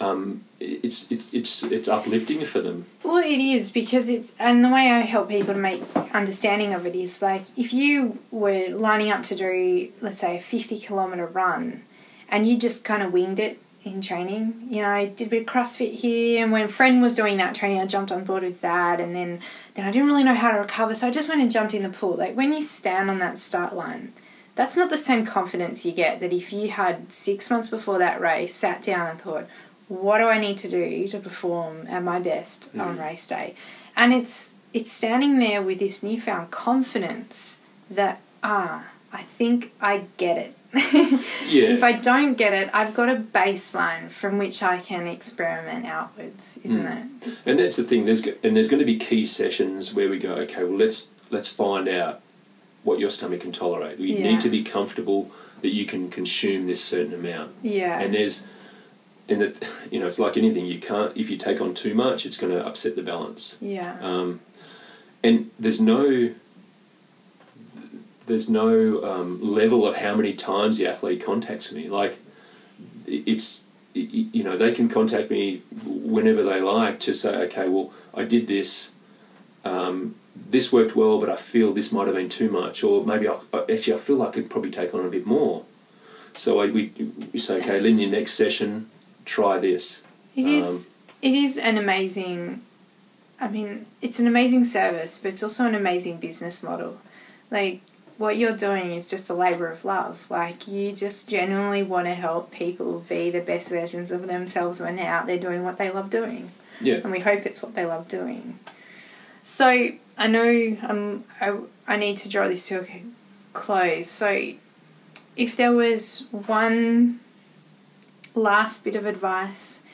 um, it's it's it's it's uplifting for them. Well, it is because it's, and the way I help people to make understanding of it is like if you were lining up to do, let's say, a 50 kilometre run and you just kind of winged it in training. You know, I did a bit of CrossFit here, and when friend was doing that training, I jumped on board with that, and then then I didn't really know how to recover, so I just went and jumped in the pool. Like when you stand on that start line, that's not the same confidence you get that if you had six months before that race sat down and thought, what do I need to do to perform at my best mm. on race day, and it's it's standing there with this newfound confidence that ah, I think I get it yeah. If I don't get it, I've got a baseline from which I can experiment outwards, isn't mm. it? And that's the thing. There's and there's going to be key sessions where we go, okay, well let's let's find out what your stomach can tolerate. You yeah. need to be comfortable that you can consume this certain amount. Yeah. And there's and that you know it's like anything. You can't if you take on too much, it's going to upset the balance. Yeah. Um, and there's no there's no um, level of how many times the athlete contacts me. Like it's you know they can contact me whenever they like to say, okay, well I did this. Um, this worked well, but I feel this might have been too much, or maybe I, actually I feel I could probably take on a bit more. So I, we, we say, okay, in your next session, try this. It um, is. It is an amazing. I mean, it's an amazing service, but it's also an amazing business model. Like what you're doing is just a labor of love. Like you just genuinely want to help people be the best versions of themselves when they're out there doing what they love doing. Yeah. And we hope it's what they love doing. So I know um, I, I need to draw this to a close. So if there was one last bit of advice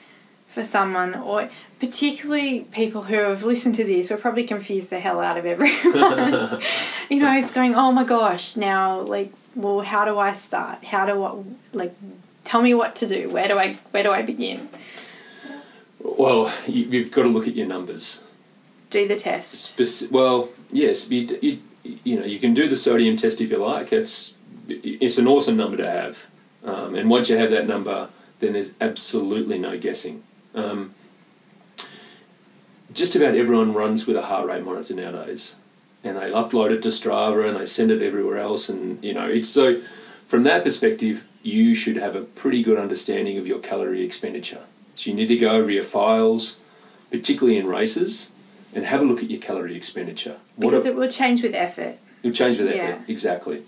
for someone, or particularly people who have listened to this, will probably confuse the hell out of everyone. you know, it's going, oh my gosh, now like, well, how do I start? How do I like? Tell me what to do. Where do I where do I begin? Well, you, have got to look at your numbers. Do the test. Speci- well, yes, you, you, you know you can do the sodium test if you like. It's it's an awesome number to have, um, and once you have that number, then there's absolutely no guessing. Um, just about everyone runs with a heart rate monitor nowadays, and they upload it to Strava and they send it everywhere else. And you know, it's so from that perspective, you should have a pretty good understanding of your calorie expenditure. So you need to go over your files, particularly in races, and have a look at your calorie expenditure. What because it will change with effort. It'll change with effort, yeah. exactly.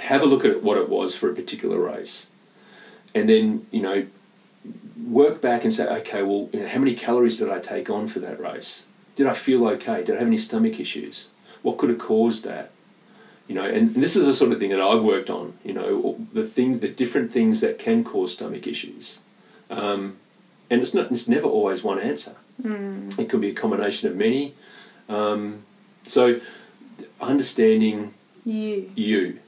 Have a look at what it was for a particular race, and then you know work back and say, okay, well, you know, how many calories did I take on for that race? Did I feel okay? Did I have any stomach issues? What could have caused that? You know, and this is the sort of thing that I've worked on. You know, the things, the different things that can cause stomach issues, um, and it's not, it's never always one answer. Mm. It could be a combination of many. Um, so, understanding you, you,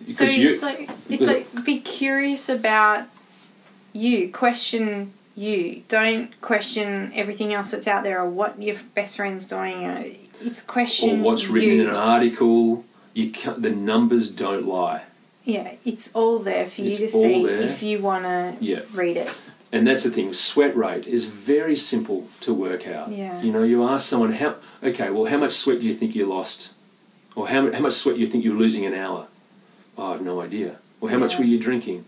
because so you, like it's like be curious about you, question you. Don't question everything else that's out there or what your best friend's doing. Uh, it's question or what's you. written in an article. You the numbers don't lie. Yeah, it's all there for you it's to see there. if you want to yeah. read it. And that's the thing. Sweat rate is very simple to work out. Yeah. You know, you ask someone how. Okay, well, how much sweat do you think you lost, or how how much sweat do you think you're losing an hour? Oh, I have no idea. Or how yeah. much were you drinking?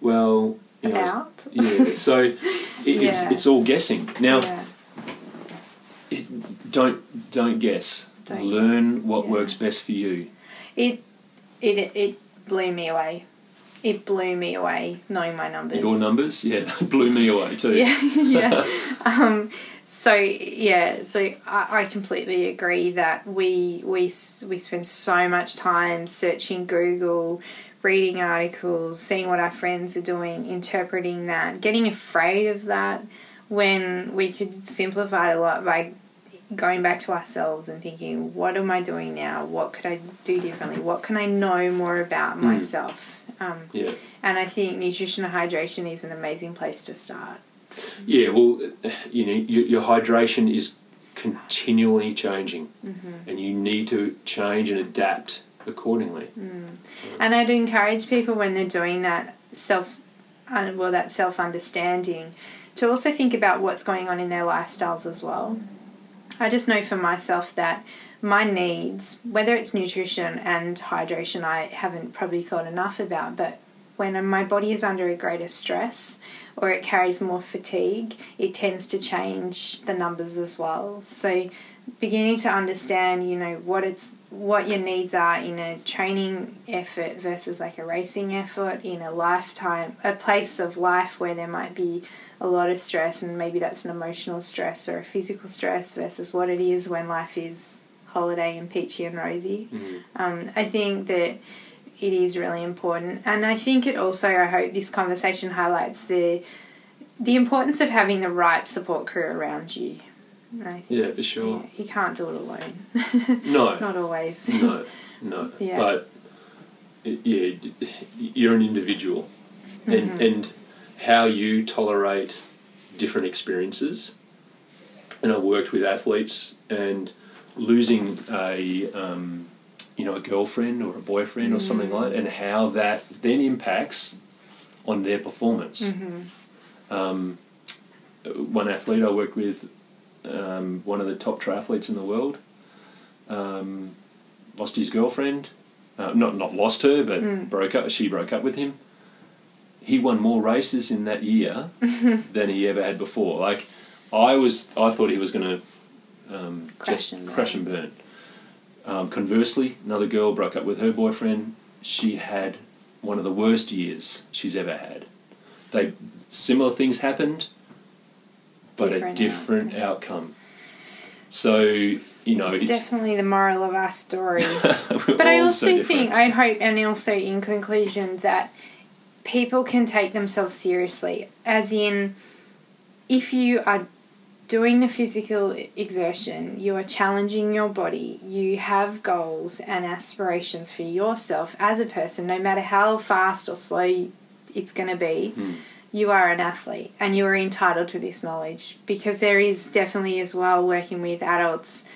Well, you know, about. Yeah, so it, yeah. it's it's all guessing. Now, yeah. it, don't don't guess. Don't Learn what yeah. works best for you. It it it blew me away. It blew me away knowing my numbers. Your numbers, yeah, blew me away too. yeah, yeah. um, so yeah, so I, I completely agree that we we we spend so much time searching Google, reading articles, seeing what our friends are doing, interpreting that, getting afraid of that when we could simplify it a lot by going back to ourselves and thinking, what am I doing now? What could I do differently? What can I know more about mm. myself? Um, yeah. And I think nutrition and hydration is an amazing place to start. Yeah, well, you know, your, your hydration is continually changing, mm-hmm. and you need to change and adapt accordingly. Mm. And I'd encourage people when they're doing that self, well, that self understanding, to also think about what's going on in their lifestyles as well. I just know for myself that my needs, whether it's nutrition and hydration, I haven't probably thought enough about, but when my body is under a greater stress or it carries more fatigue, it tends to change the numbers as well. So beginning to understand, you know, what it's what your needs are in a training effort versus like a racing effort in a lifetime a place of life where there might be a lot of stress and maybe that's an emotional stress or a physical stress versus what it is when life is holiday and peachy and rosy. Mm. Um, I think that it is really important, and I think it also. I hope this conversation highlights the the importance of having the right support crew around you. I think, Yeah, for sure. yeah, you can't do it alone. No, Not always. no, no. Yeah. But yeah, you're an individual, and Mm-hmm. and how you tolerate different experiences. And I worked with athletes and losing a um, you know a girlfriend or a boyfriend or something Mm-hmm. like that, and how that then impacts on their performance. Mm-hmm. Um, one athlete I worked with, um, one of the top triathletes in the world, um, lost his girlfriend. Uh, not not lost her, but Mm. broke up. She broke up with him. He won more races in that year than he ever had before. Like I was, I thought he was going to um, just and crash and burn. Um, conversely, another girl broke up with her boyfriend. She had one of the worst years she's ever had. They similar things happened, but Different a different outcome. So you know, it's it's, definitely the moral of our story. But I also so think, I hope, and also in conclusion, that people can take themselves seriously. As in, if you are doing the physical exertion, you are challenging your body, you have goals and aspirations for yourself as a person, no matter how fast or slow it's going to be. Hmm. You are an athlete and you are entitled to this knowledge because there is definitely, as well, working with adults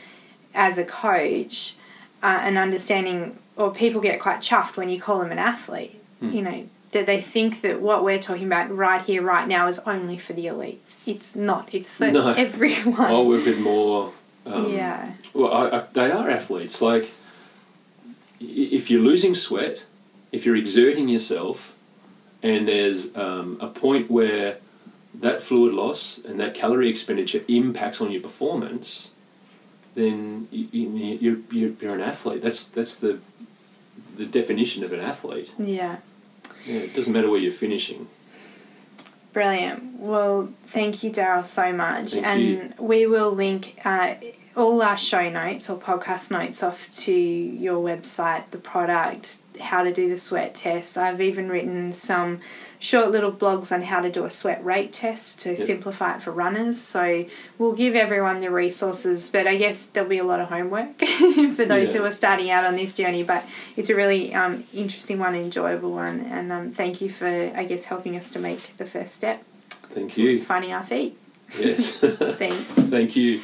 as a coach, uh, and understanding, or people get quite chuffed when you call them an athlete. Hmm. You know that they think that what we're talking about right here, right now, is only for the elites. It's not. It's for No. everyone. I'll work with more. Um, yeah. Well, I, I, they are athletes. Like, if you're losing sweat, if you're exerting yourself, and there's um, a point where that fluid loss and that calorie expenditure impacts on your performance, then you, you, you're, you're, you're an athlete. That's that's the the definition of an athlete. Yeah. Yeah, it doesn't matter where you're finishing. Brilliant. Well, thank you, Darryl, so much. Thank and you. we will link uh, all our show notes or podcast notes off to your website, the product, how to do the sweat test. I've even written some short little blogs on how to do a sweat rate test to simplify it for runners. So we'll give everyone the resources, but I guess there'll be a lot of homework for those Yeah. who are starting out on this journey. But it's a really um, interesting one, enjoyable one, and um, thank you for, I guess, helping us to make the first step Thank you. towards finding our feet. Yes. Thanks. Thank you.